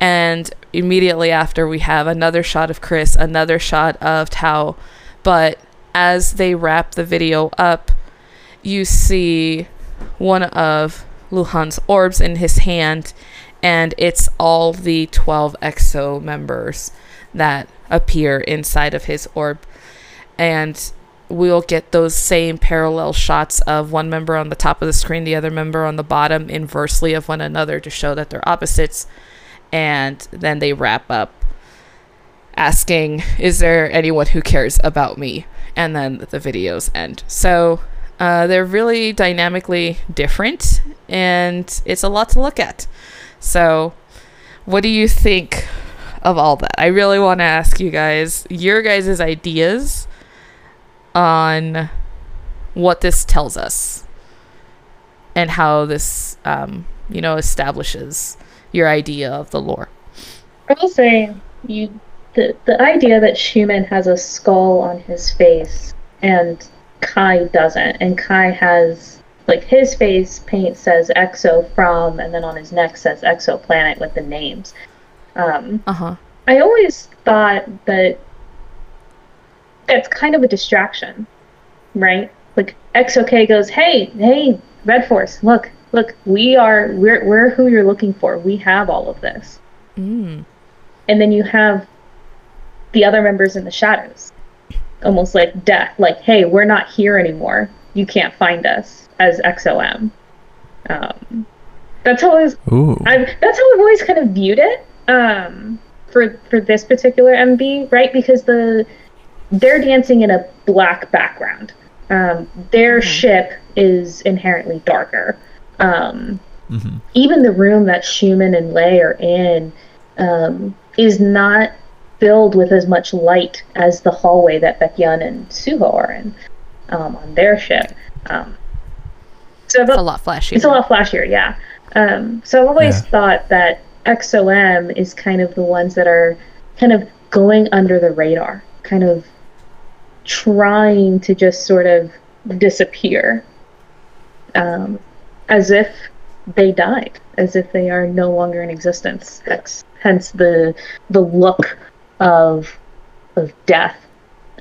S3: And immediately after, we have another shot of Kris, another shot of Tao. But as they wrap the video up, you see one of Luhan's orbs in his hand, and it's all the 12 EXO members that appear inside of his orb. And we'll get those same parallel shots of one member on the top of the screen, the other member on the bottom, inversely of one another to show that they're opposites. And then they wrap up asking, Is there anyone who cares about me? And then the videos end. So uh, they're really dynamically different, and it's a lot to look at. So, what do you think of all that? I really want to ask you guys your guys' ideas on what this tells us and how this, um, you know, establishes your idea of the lore.
S2: I will say you the the idea that Xiumin has a skull on his face and Kai doesn't, and Kai has like his face paint says exo from, and then on his neck says exoplanet with the names. Um,
S3: uh huh.
S2: I always thought that that's kind of a distraction, right? Like EXO-K goes, "Hey, hey, Red Force, look, look, we are we're we're who you're looking for. We have all of this."
S3: Mm.
S2: And then you have the other members in the shadows, almost like death. Like, "Hey, we're not here anymore. You can't find us as EXO-M." Um, that's how I was. I've, that's how I've always kind of viewed it. Um, for for this particular MV, right? Because the they're dancing in a black background. Um, their mm-hmm. ship is inherently darker. Um, mm-hmm. Even the room that Xiumin and Lay are in um, is not filled with as much light as the hallway that Baekhyun and Suho are in um, on their ship. Um,
S3: so it's a lot flashier.
S2: It's a lot flashier, yeah. Um, so I've always yeah. thought that EXO-M is kind of the ones that are kind of going under the radar, kind of trying to just sort of disappear um, as if they died, as if they are no longer in existence. hence the the look of of death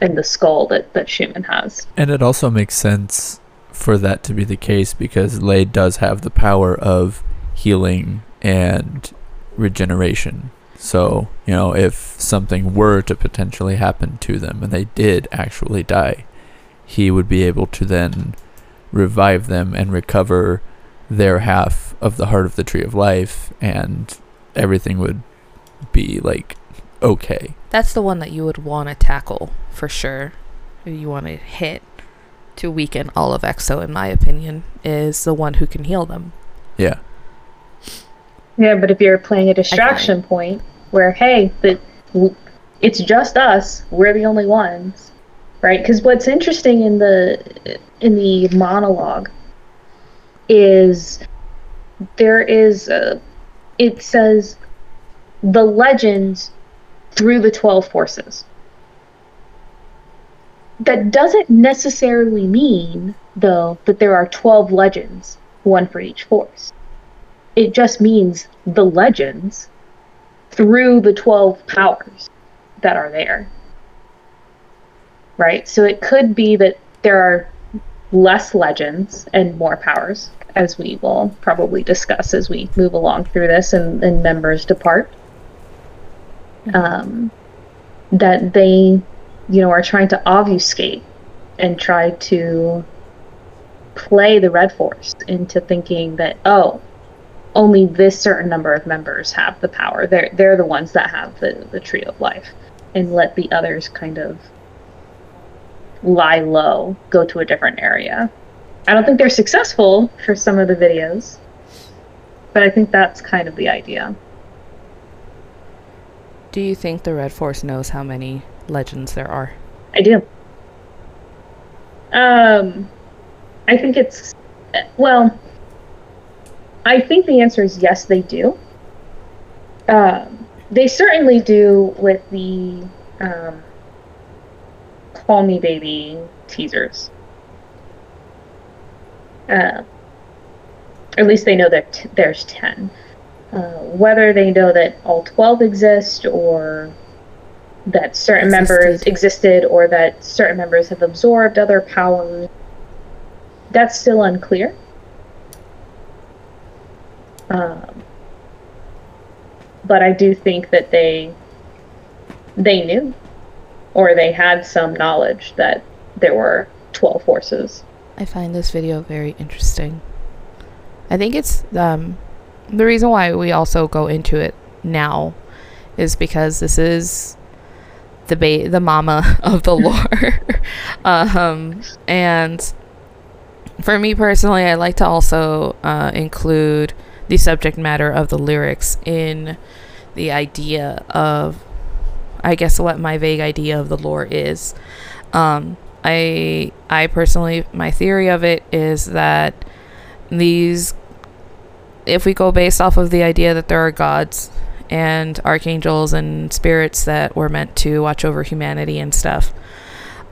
S2: in the skull that that Xiumin has.
S1: And it also makes sense for that to be the case because Lay does have the power of healing and regeneration. So, you know, if something were to potentially happen to them and they did actually die, he would be able to then revive them and recover their half of the heart of the tree of life and everything would be like okay.
S3: That's the one that you would want to tackle for sure. You want to hit to weaken all of EXO in my opinion is the one who can heal them.
S1: Yeah.
S2: Yeah, but if you're playing a distraction point where, hey, the, it's just us, we're the only ones, right? Because what's interesting in the in the monologue is there is a, it says the legends through the 12 forces. That doesn't necessarily mean, though, that there are 12 legends, one for each force it just means the legends through the 12 powers that are there. Right? So it could be that there are less legends and more powers, as we will probably discuss as we move along through this and, and members depart. Um, that they, you know, are trying to obfuscate and try to play the Red Force into thinking that, oh, only this certain number of members have the power. They're they're the ones that have the, the tree of life. and let the others kind of lie low, go to a different area. I don't think they're successful for some of the videos, but I think that's kind of the idea.
S3: Do you think the Red Force knows how many legends there are?
S2: I do. Um, I think it's well. I think the answer is yes, they do. Um, they certainly do with the um, "Call Me Baby" teasers. Uh, at least they know that t- there's ten. Uh, whether they know that all twelve exist or that certain existed. members existed or that certain members have absorbed other powers. That's still unclear. Um, but I do think that they they knew or they had some knowledge that there were 12 forces.
S3: I find this video very interesting. I think it's um, the reason why we also go into it now is because this is the ba- the mama [laughs] of the [laughs] lore. um, and for me personally, I like to also uh, include the subject matter of the lyrics in the idea of, I guess, what my vague idea of the lore is. Um, I I personally, my theory of it is that these, if we go based off of the idea that there are gods and archangels and spirits that were meant to watch over humanity and stuff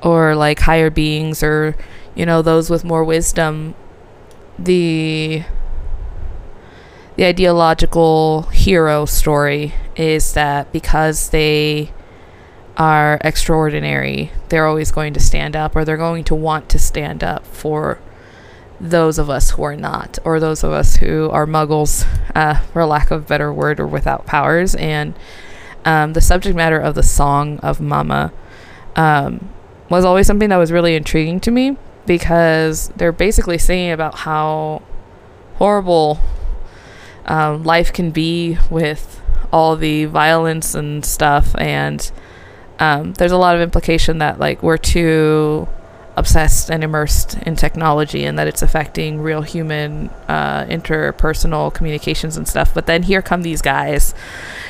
S3: or like higher beings or you know those with more wisdom the the ideological hero story is that because they are extraordinary they're always going to stand up or they're going to want to stand up for those of us who are not, or those of us who are muggles, uh, for lack of a better word, or without powers. And um, the subject matter of the song of Mama um, was always something that was really intriguing to me because they're basically singing about how horrible um, life can be with all the violence and stuff. And um, there's a lot of implication that, like, we're too obsessed and immersed in technology and that it's affecting real human uh, interpersonal communications and stuff. But then here come these guys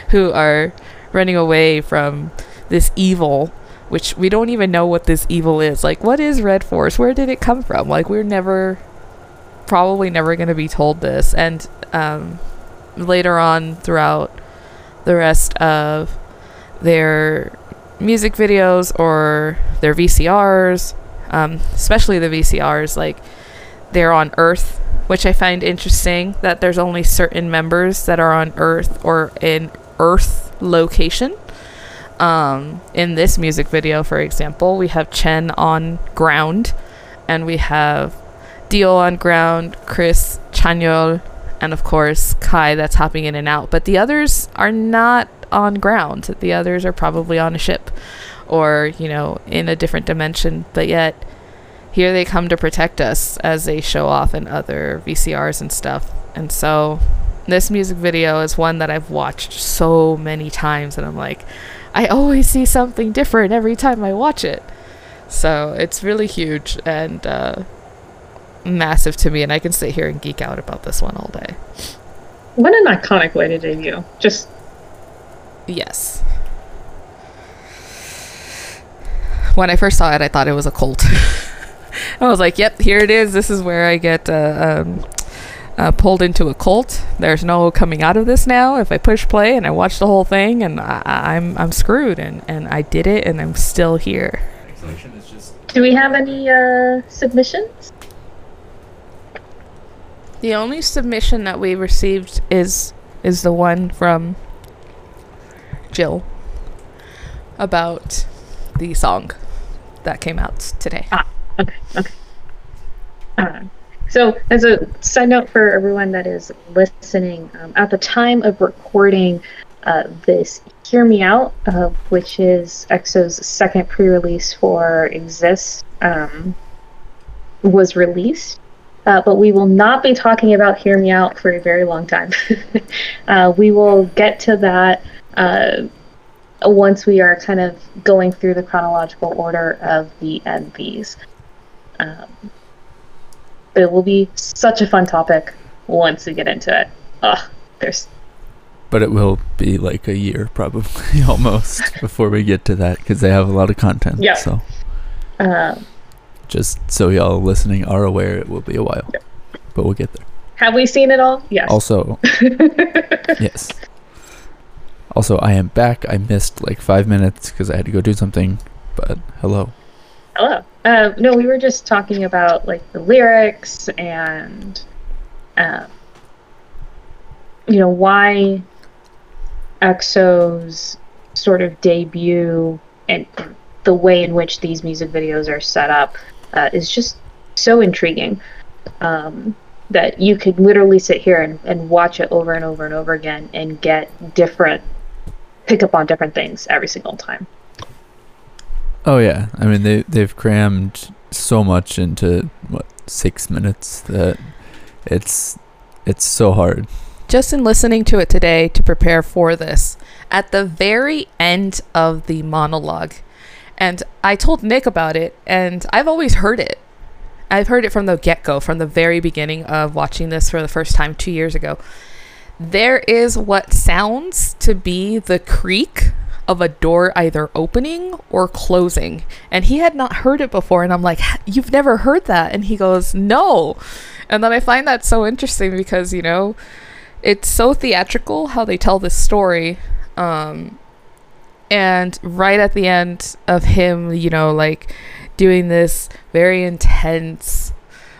S3: who are running away from this evil, which we don't even know what this evil is. Like, what is Red Force? Where did it come from? Like, we're never, probably never going to be told this. And um, later on throughout the rest of their music videos or their VCRs um, especially the VCRs, like they're on Earth, which I find interesting that there's only certain members that are on Earth or in Earth location. Um, in this music video, for example, we have Chen on ground, and we have Dio on ground, Kris, Chanyeol, and of course Kai that's hopping in and out. But the others are not on ground. The others are probably on a ship or, you know, in a different dimension. But yet, here they come to protect us as they show off in other VCRs and stuff. And so, this music video is one that I've watched so many times, and I'm like, I always see something different every time I watch it. So, it's really huge and uh, massive to me, and I can sit here and geek out about this one all day.
S2: What an iconic way to debut. Just.
S3: Yes when I first saw it, I thought it was a cult. [laughs] I was like, "Yep, here it is. This is where I get uh, um, uh, pulled into a cult. There's no coming out of this now. If I push play and I watch the whole thing, and I, am I'm, I'm screwed. And and I did it, and I'm still here."
S2: Do we have any uh, submissions?
S3: The only submission that we received is is the one from Jill about the song that came out today.
S2: Ah, okay, okay. Uh, so, as a side note for everyone that is listening, um, at the time of recording uh, this, Hear Me Out, uh, which is EXO's second pre release for Exist, um, was released. Uh, but we will not be talking about Hear Me Out for a very long time. [laughs] Uh, we will get to that uh, once we are kind of going through the chronological order of the MVs. Um, but it will be such a fun topic once we get into it. Ugh, there's.
S1: But it will be like a year, probably [laughs] almost, [laughs] before we get to that, because they have a lot of content.
S2: Yeah.
S1: So.
S2: Um,
S1: Just so y'all listening are aware, it will be a while, but we'll get there.
S2: Have we seen it all? Yes.
S1: Also, [laughs] yes. Also, I am back. I missed like five minutes because I had to go do something. But hello.
S2: Hello. Uh, no, we were just talking about like the lyrics and, um, you know, why EXO's sort of debut and the way in which these music videos are set up uh, is just so intriguing um, that you could literally sit here and, and watch it over and over and over again and get different, pick up on different things every single time.
S1: Oh yeah, I mean they they've crammed so much into what six minutes that it's it's so hard.
S3: Just in listening to it today to prepare for this, at the very end of the monologue, and I told Nick about it, and I've always heard it. I've heard it from the get go, from the very beginning of watching this for the first time two years ago. There is what sounds to be the creak of a door either opening or closing. And he had not heard it before. And I'm like, You've never heard that? And he goes, No. And then I find that so interesting because, you know, it's so theatrical how they tell this story. Um, and right at the end of him, you know, like doing this very intense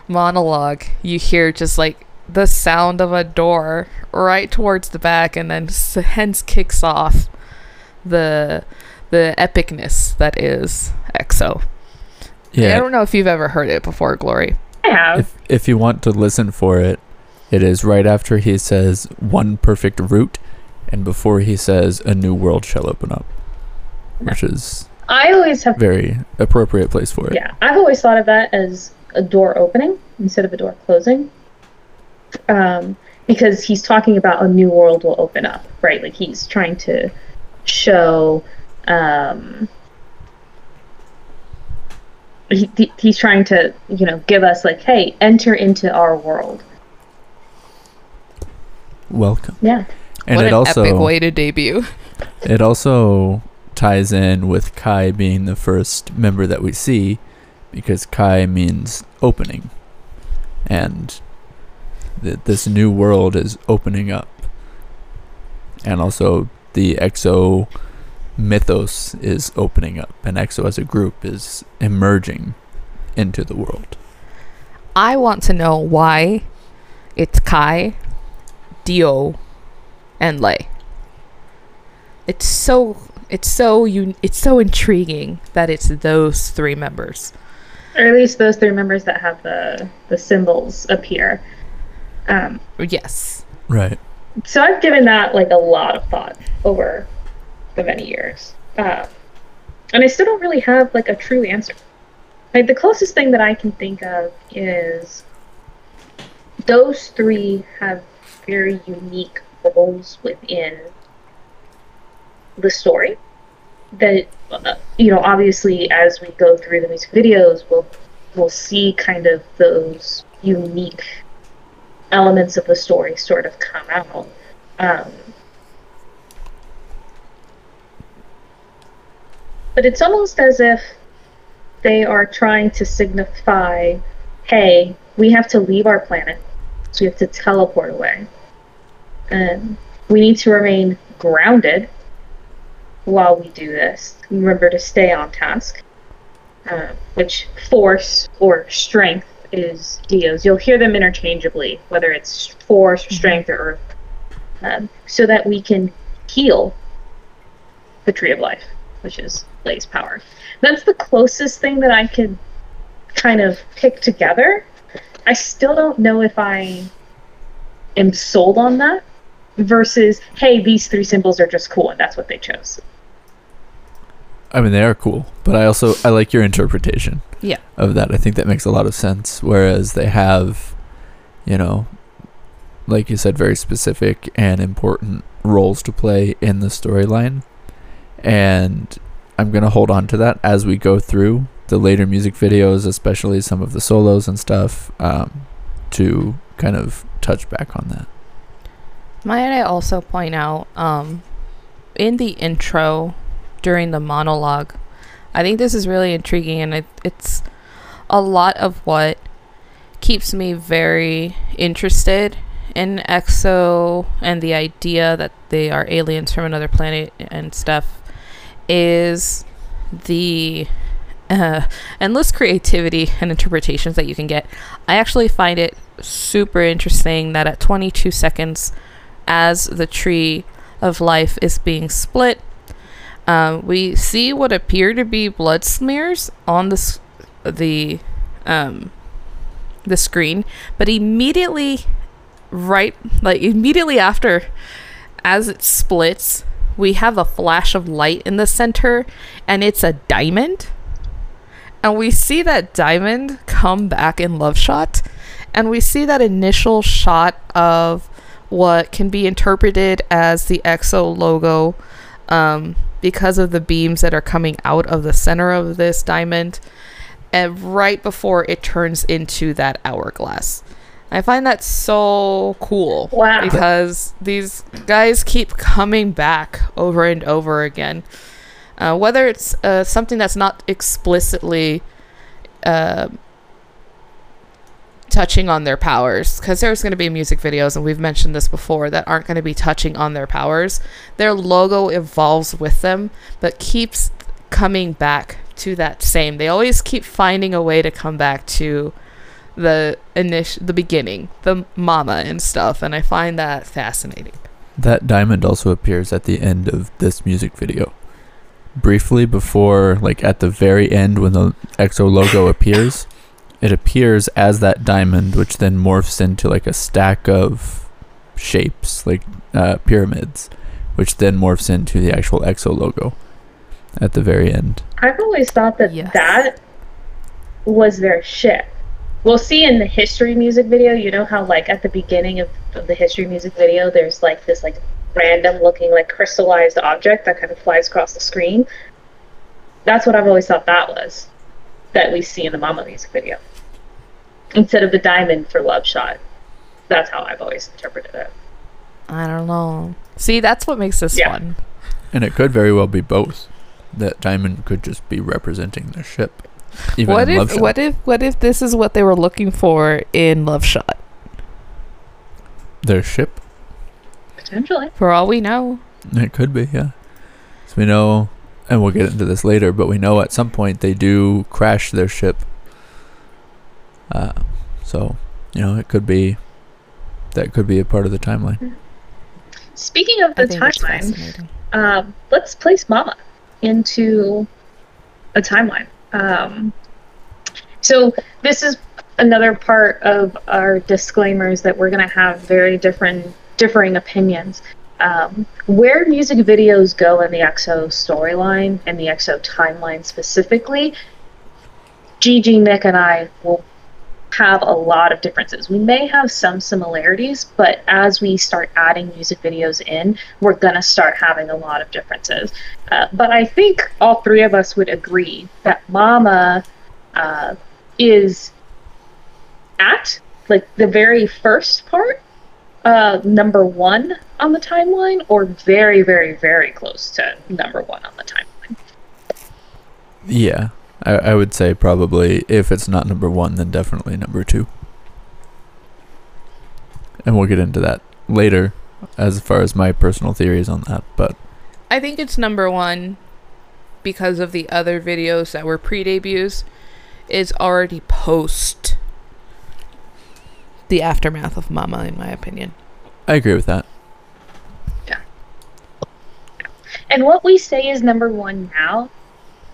S3: monologue, you hear just like the sound of a door right towards the back, and then hence kicks off the the epicness that is EXO. Yeah, I don't know if you've ever heard it before, Glori.
S2: I have.
S1: If if you want to listen for it, it is right after he says one perfect route, and before he says a new world shall open up, which is
S2: I always have
S1: very appropriate place for it.
S2: Yeah, I've always thought of that as a door opening instead of a door closing. Um, because he's talking about a new world will open up, right? Like he's trying to show. Um, he, he's trying to, you know, give us like, hey, enter into our world.
S1: Welcome.
S2: Yeah.
S3: And what it an also, epic way to debut. [laughs]
S1: It also ties in with Kai being the first member that we see because Kai means opening. And th- this new world is opening up. And also the EXO mythos is opening up and EXO as a group is emerging into the world.
S3: I want to know why it's Kai, Dio, and Lay. It's so it's so you it's so intriguing that it's those three members
S2: or at least those three members that have the the symbols appear um
S3: yes.
S1: Right.
S2: so i've given that like a lot of thought over the many years. Uh, and i still don't really have like a true answer. Like the closest thing that i can think of is those three have very unique roles within the story that uh, you know obviously as we go through the music videos we'll we'll see kind of those unique elements of the story sort of come out. Um, but it's almost as if they are trying to signify hey we have to leave our planet. So we have to teleport away. And we need to remain grounded while we do this. Remember to stay on task, uh, which force or strength is Dio's. You'll hear them interchangeably, whether it's force or mm-hmm. strength or earth, um, so that we can heal the Tree of Life, which is Lay's power. That's the closest thing that I could kind of pick together. I still don't know if I am sold on that versus, hey, these three symbols are just cool and that's what they chose.
S1: I mean, they are cool, but I also I like your interpretation.
S3: Yeah.
S1: Of that, I think that makes a lot of sense. Whereas they have, you know, like you said, very specific and important roles to play in the storyline, And I'm going to hold on to that as we go through the later music videos, especially some of the solos and stuff, um, to kind of touch back on that.
S3: Might I also point out, um, in the intro during the monologue, I think this is really intriguing and it, it's a lot of what keeps me very interested in EXO and the idea that they are aliens from another planet and stuff is the uh, endless creativity and interpretations that you can get. I actually find it super interesting that at 22 seconds, as the tree of life is being split, uh, we see what appear to be blood smears on the the um, the screen, but immediately, right, like immediately after, as it splits, we have a flash of light in the center, and it's a diamond. And we see that diamond come back in Love Shot, and we see that initial shot of what can be interpreted as the EXO logo um, because of the beams that are coming out of the center of this diamond and right before it turns into that hourglass. I find that so cool.
S2: Wow.
S3: Because these guys keep coming back over and over again. Uh, whether it's uh, something that's not explicitly uh, touching on their powers, because there's going to be music videos, and we've mentioned this before, that aren't going to be touching on their powers. Their logo evolves with them, but keeps coming back to that same. They always keep finding a way to come back to the initial, the beginning, the mama and stuff, and I find that fascinating.
S1: That diamond also appears at the end of this music video. Briefly before, like at the very end, when the EXO logo appears, it appears as that diamond, which then morphs into like a stack of shapes, like uh, pyramids, which then morphs into the actual EXO logo at the very end.
S2: I've always thought that yes. that was their ship. We'll see in the history music video, you know how like at the beginning of, of the history music video there's like this like random looking like crystallized object that kind of flies across the screen. That's what I've always thought that was. That we see in the Mama music video. Instead of the diamond for Love Shot. That's how I've always interpreted it.
S3: I don't know. See, that's what makes this yeah. fun.
S1: And it could very well be both that diamond could just be representing the ship. Even
S3: what if what if what if this is what they were looking for in Love Shot?
S1: Their ship?
S2: Potentially.
S3: For all we know.
S1: It could be, yeah. So we know and we'll get into this later, but we know at some point they do crash their ship. Uh, so, you know, it could be that could be a part of the timeline.
S2: Speaking of the timeline, um, let's place Mama into a timeline. Um, so this is another part of our disclaimers that we're going to have very different differing opinions. Um, where music videos go in the EXO storyline and the EXO timeline specifically, GG, Nick, and I will have a lot of differences. We may have some similarities, but as we start adding music videos in, we're going to start having a lot of differences. Uh, but I think all three of us would agree that Mama uh, is at like the very first part, uh, number one on the timeline, or very, very, very close to number one on the timeline.
S1: Yeah, I, I would say probably if it's not number one, then definitely number two. And we'll get into that later as far as my personal theories on that. But
S3: I think it's number one because of the other videos that were pre debuts, is already post the aftermath of Mama, in my opinion.
S1: I agree with that.
S2: Yeah. And what we say is number one now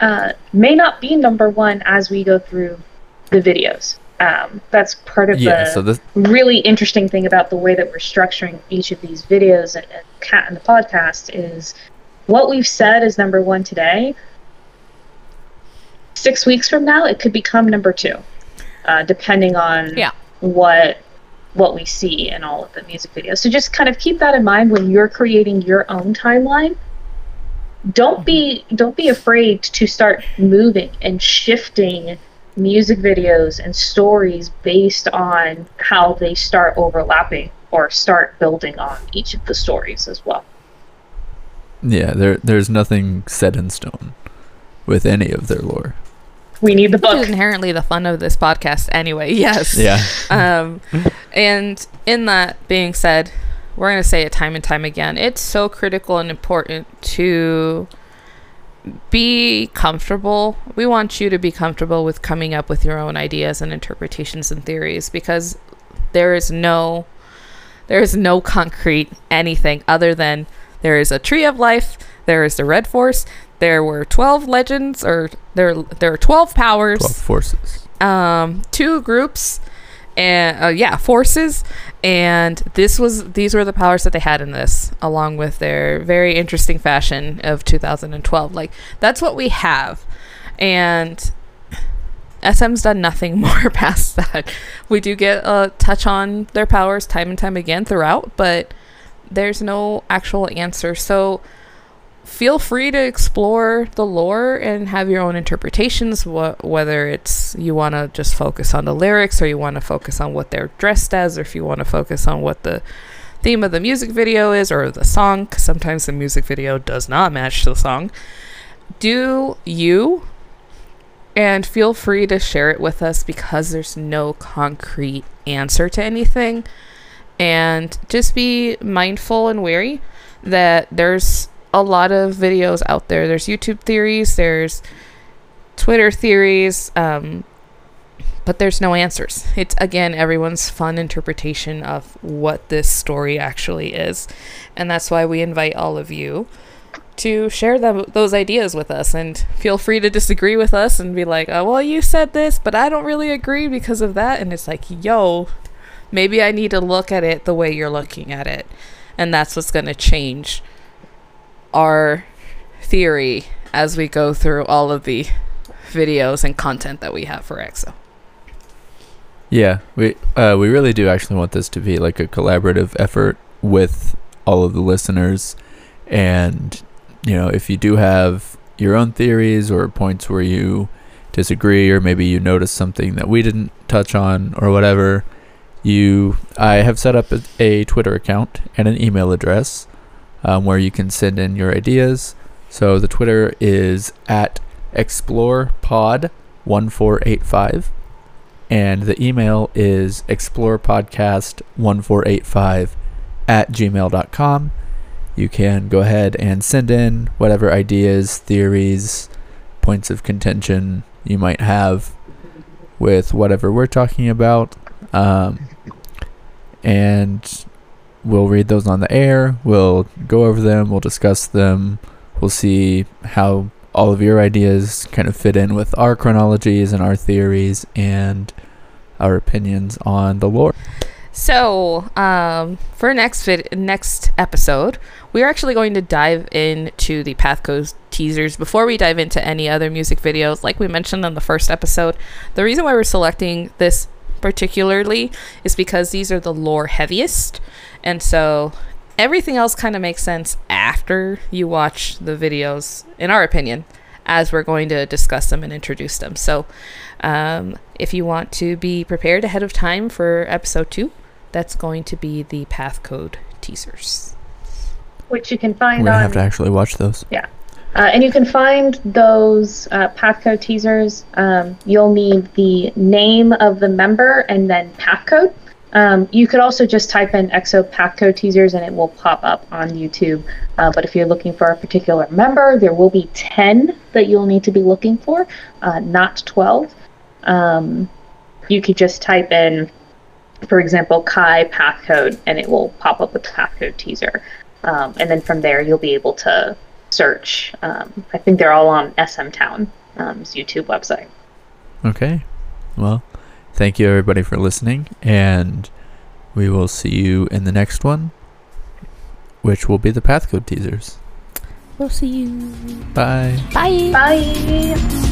S2: uh, may not be number one as we go through the videos. Um, that's part of yeah, the so this- really interesting thing about the way that we're structuring each of these videos and, and cat and the podcast is what we've said is number one today. Six weeks from now, it could become number two, uh, depending on
S3: yeah.
S2: What what we see in all of the music videos. So just kind of keep that in mind when you're creating your own timeline don't be mm-hmm. don't be afraid to start moving and shifting music videos and stories based on how they start overlapping or start building on each of the stories as well.
S1: Yeah, there there's nothing set in stone with any of their lore.
S2: We need the book.
S3: Which is inherently the fun of this podcast anyway. [laughs] Yes.
S1: Yeah.
S3: um and in that being said, we're going to say it time and time again. It's so critical and important to be comfortable. We want you to be comfortable with coming up with your own ideas and interpretations and theories because there is no there is no concrete anything other than there is a tree of life, there is the red force, there were 12 legends or there there are 12 powers,
S1: 12 forces.
S3: Um two groups and uh, yeah, forces. And this was these were the powers that they had in this, along with their very interesting fashion of 2012. Like that's what we have, and SM's done nothing [laughs] more past that. We do get a touch on their powers time and time again throughout, but there's no actual answer. So feel free to explore the lore and have your own interpretations wh- whether it's you want to just focus on the lyrics or you want to focus on what they're dressed as or if you want to focus on what the theme of the music video is or the song sometimes the music video does not match the song. Do you and feel free to share it with us because there's no concrete answer to anything. And just be mindful and wary that there's a lot of videos out there. There's YouTube theories, there's Twitter theories, um, but there's no answers. It's again everyone's fun interpretation of what this story actually is, and that's why we invite all of you to share those ideas with us and feel free to disagree with us and be like, "Oh, well, you said this, but I don't really agree because of that." And it's like, "Yo, maybe I need to look at it the way you're looking at it." And that's what's going to change our theory as we go through all of the videos and content that we have for EXO.
S1: Yeah, we uh, we really do actually want this to be like a collaborative effort with all of the listeners, and you know if you do have your own theories or points where you disagree or maybe you notice something that we didn't touch on or whatever, you I have set up a, a Twitter account and an email address um, where you can send in your ideas. So the Twitter is at explorepod1485 and the email is explorepodcast1485 at gmail.com. You can go ahead and send in whatever ideas, theories, points of contention you might have with whatever we're talking about. Um, and we'll read those on the air. We'll go over them. We'll discuss them. We'll see how all of your ideas kind of fit in with our chronologies and our theories and our opinions on the lore.
S3: So, um, for next vid- next episode, we are actually going to dive into the Pathcode teasers before we dive into any other music videos. Like we mentioned in the first episode, the reason why we're selecting this particularly is because these are the lore heaviest. And so everything else kind of makes sense after you watch the videos, in our opinion, as we're going to discuss them and introduce them. So um, if you want to be prepared ahead of time for episode two, that's going to be the Pathcode teasers.
S2: Which you can find
S1: We're gonna
S2: on.
S1: have to actually watch those.
S2: Yeah. Uh, and you can find those uh, Pathcode teasers. Um, you'll need the name of the member and then Pathcode. Um, you could also just type in EXO Pathcode teasers and it will pop up on YouTube. Uh, but if you're looking for a particular member, there will be 10 that you'll need to be looking for, uh, not 12. Um, you could just type in, for example, Kai Pathcode and it will pop up with the Pathcode teaser. Um, and then from there, you'll be able to search. Um, I think they're all on SM Town's YouTube website.
S1: Okay. Well, thank you everybody for listening, and we will see you in the next one, which will be the Pathcode teasers.
S3: We'll see you.
S1: Bye.
S3: Bye.
S2: Bye.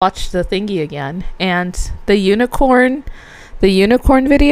S3: Watch the thingy again, and the unicorn, the unicorn video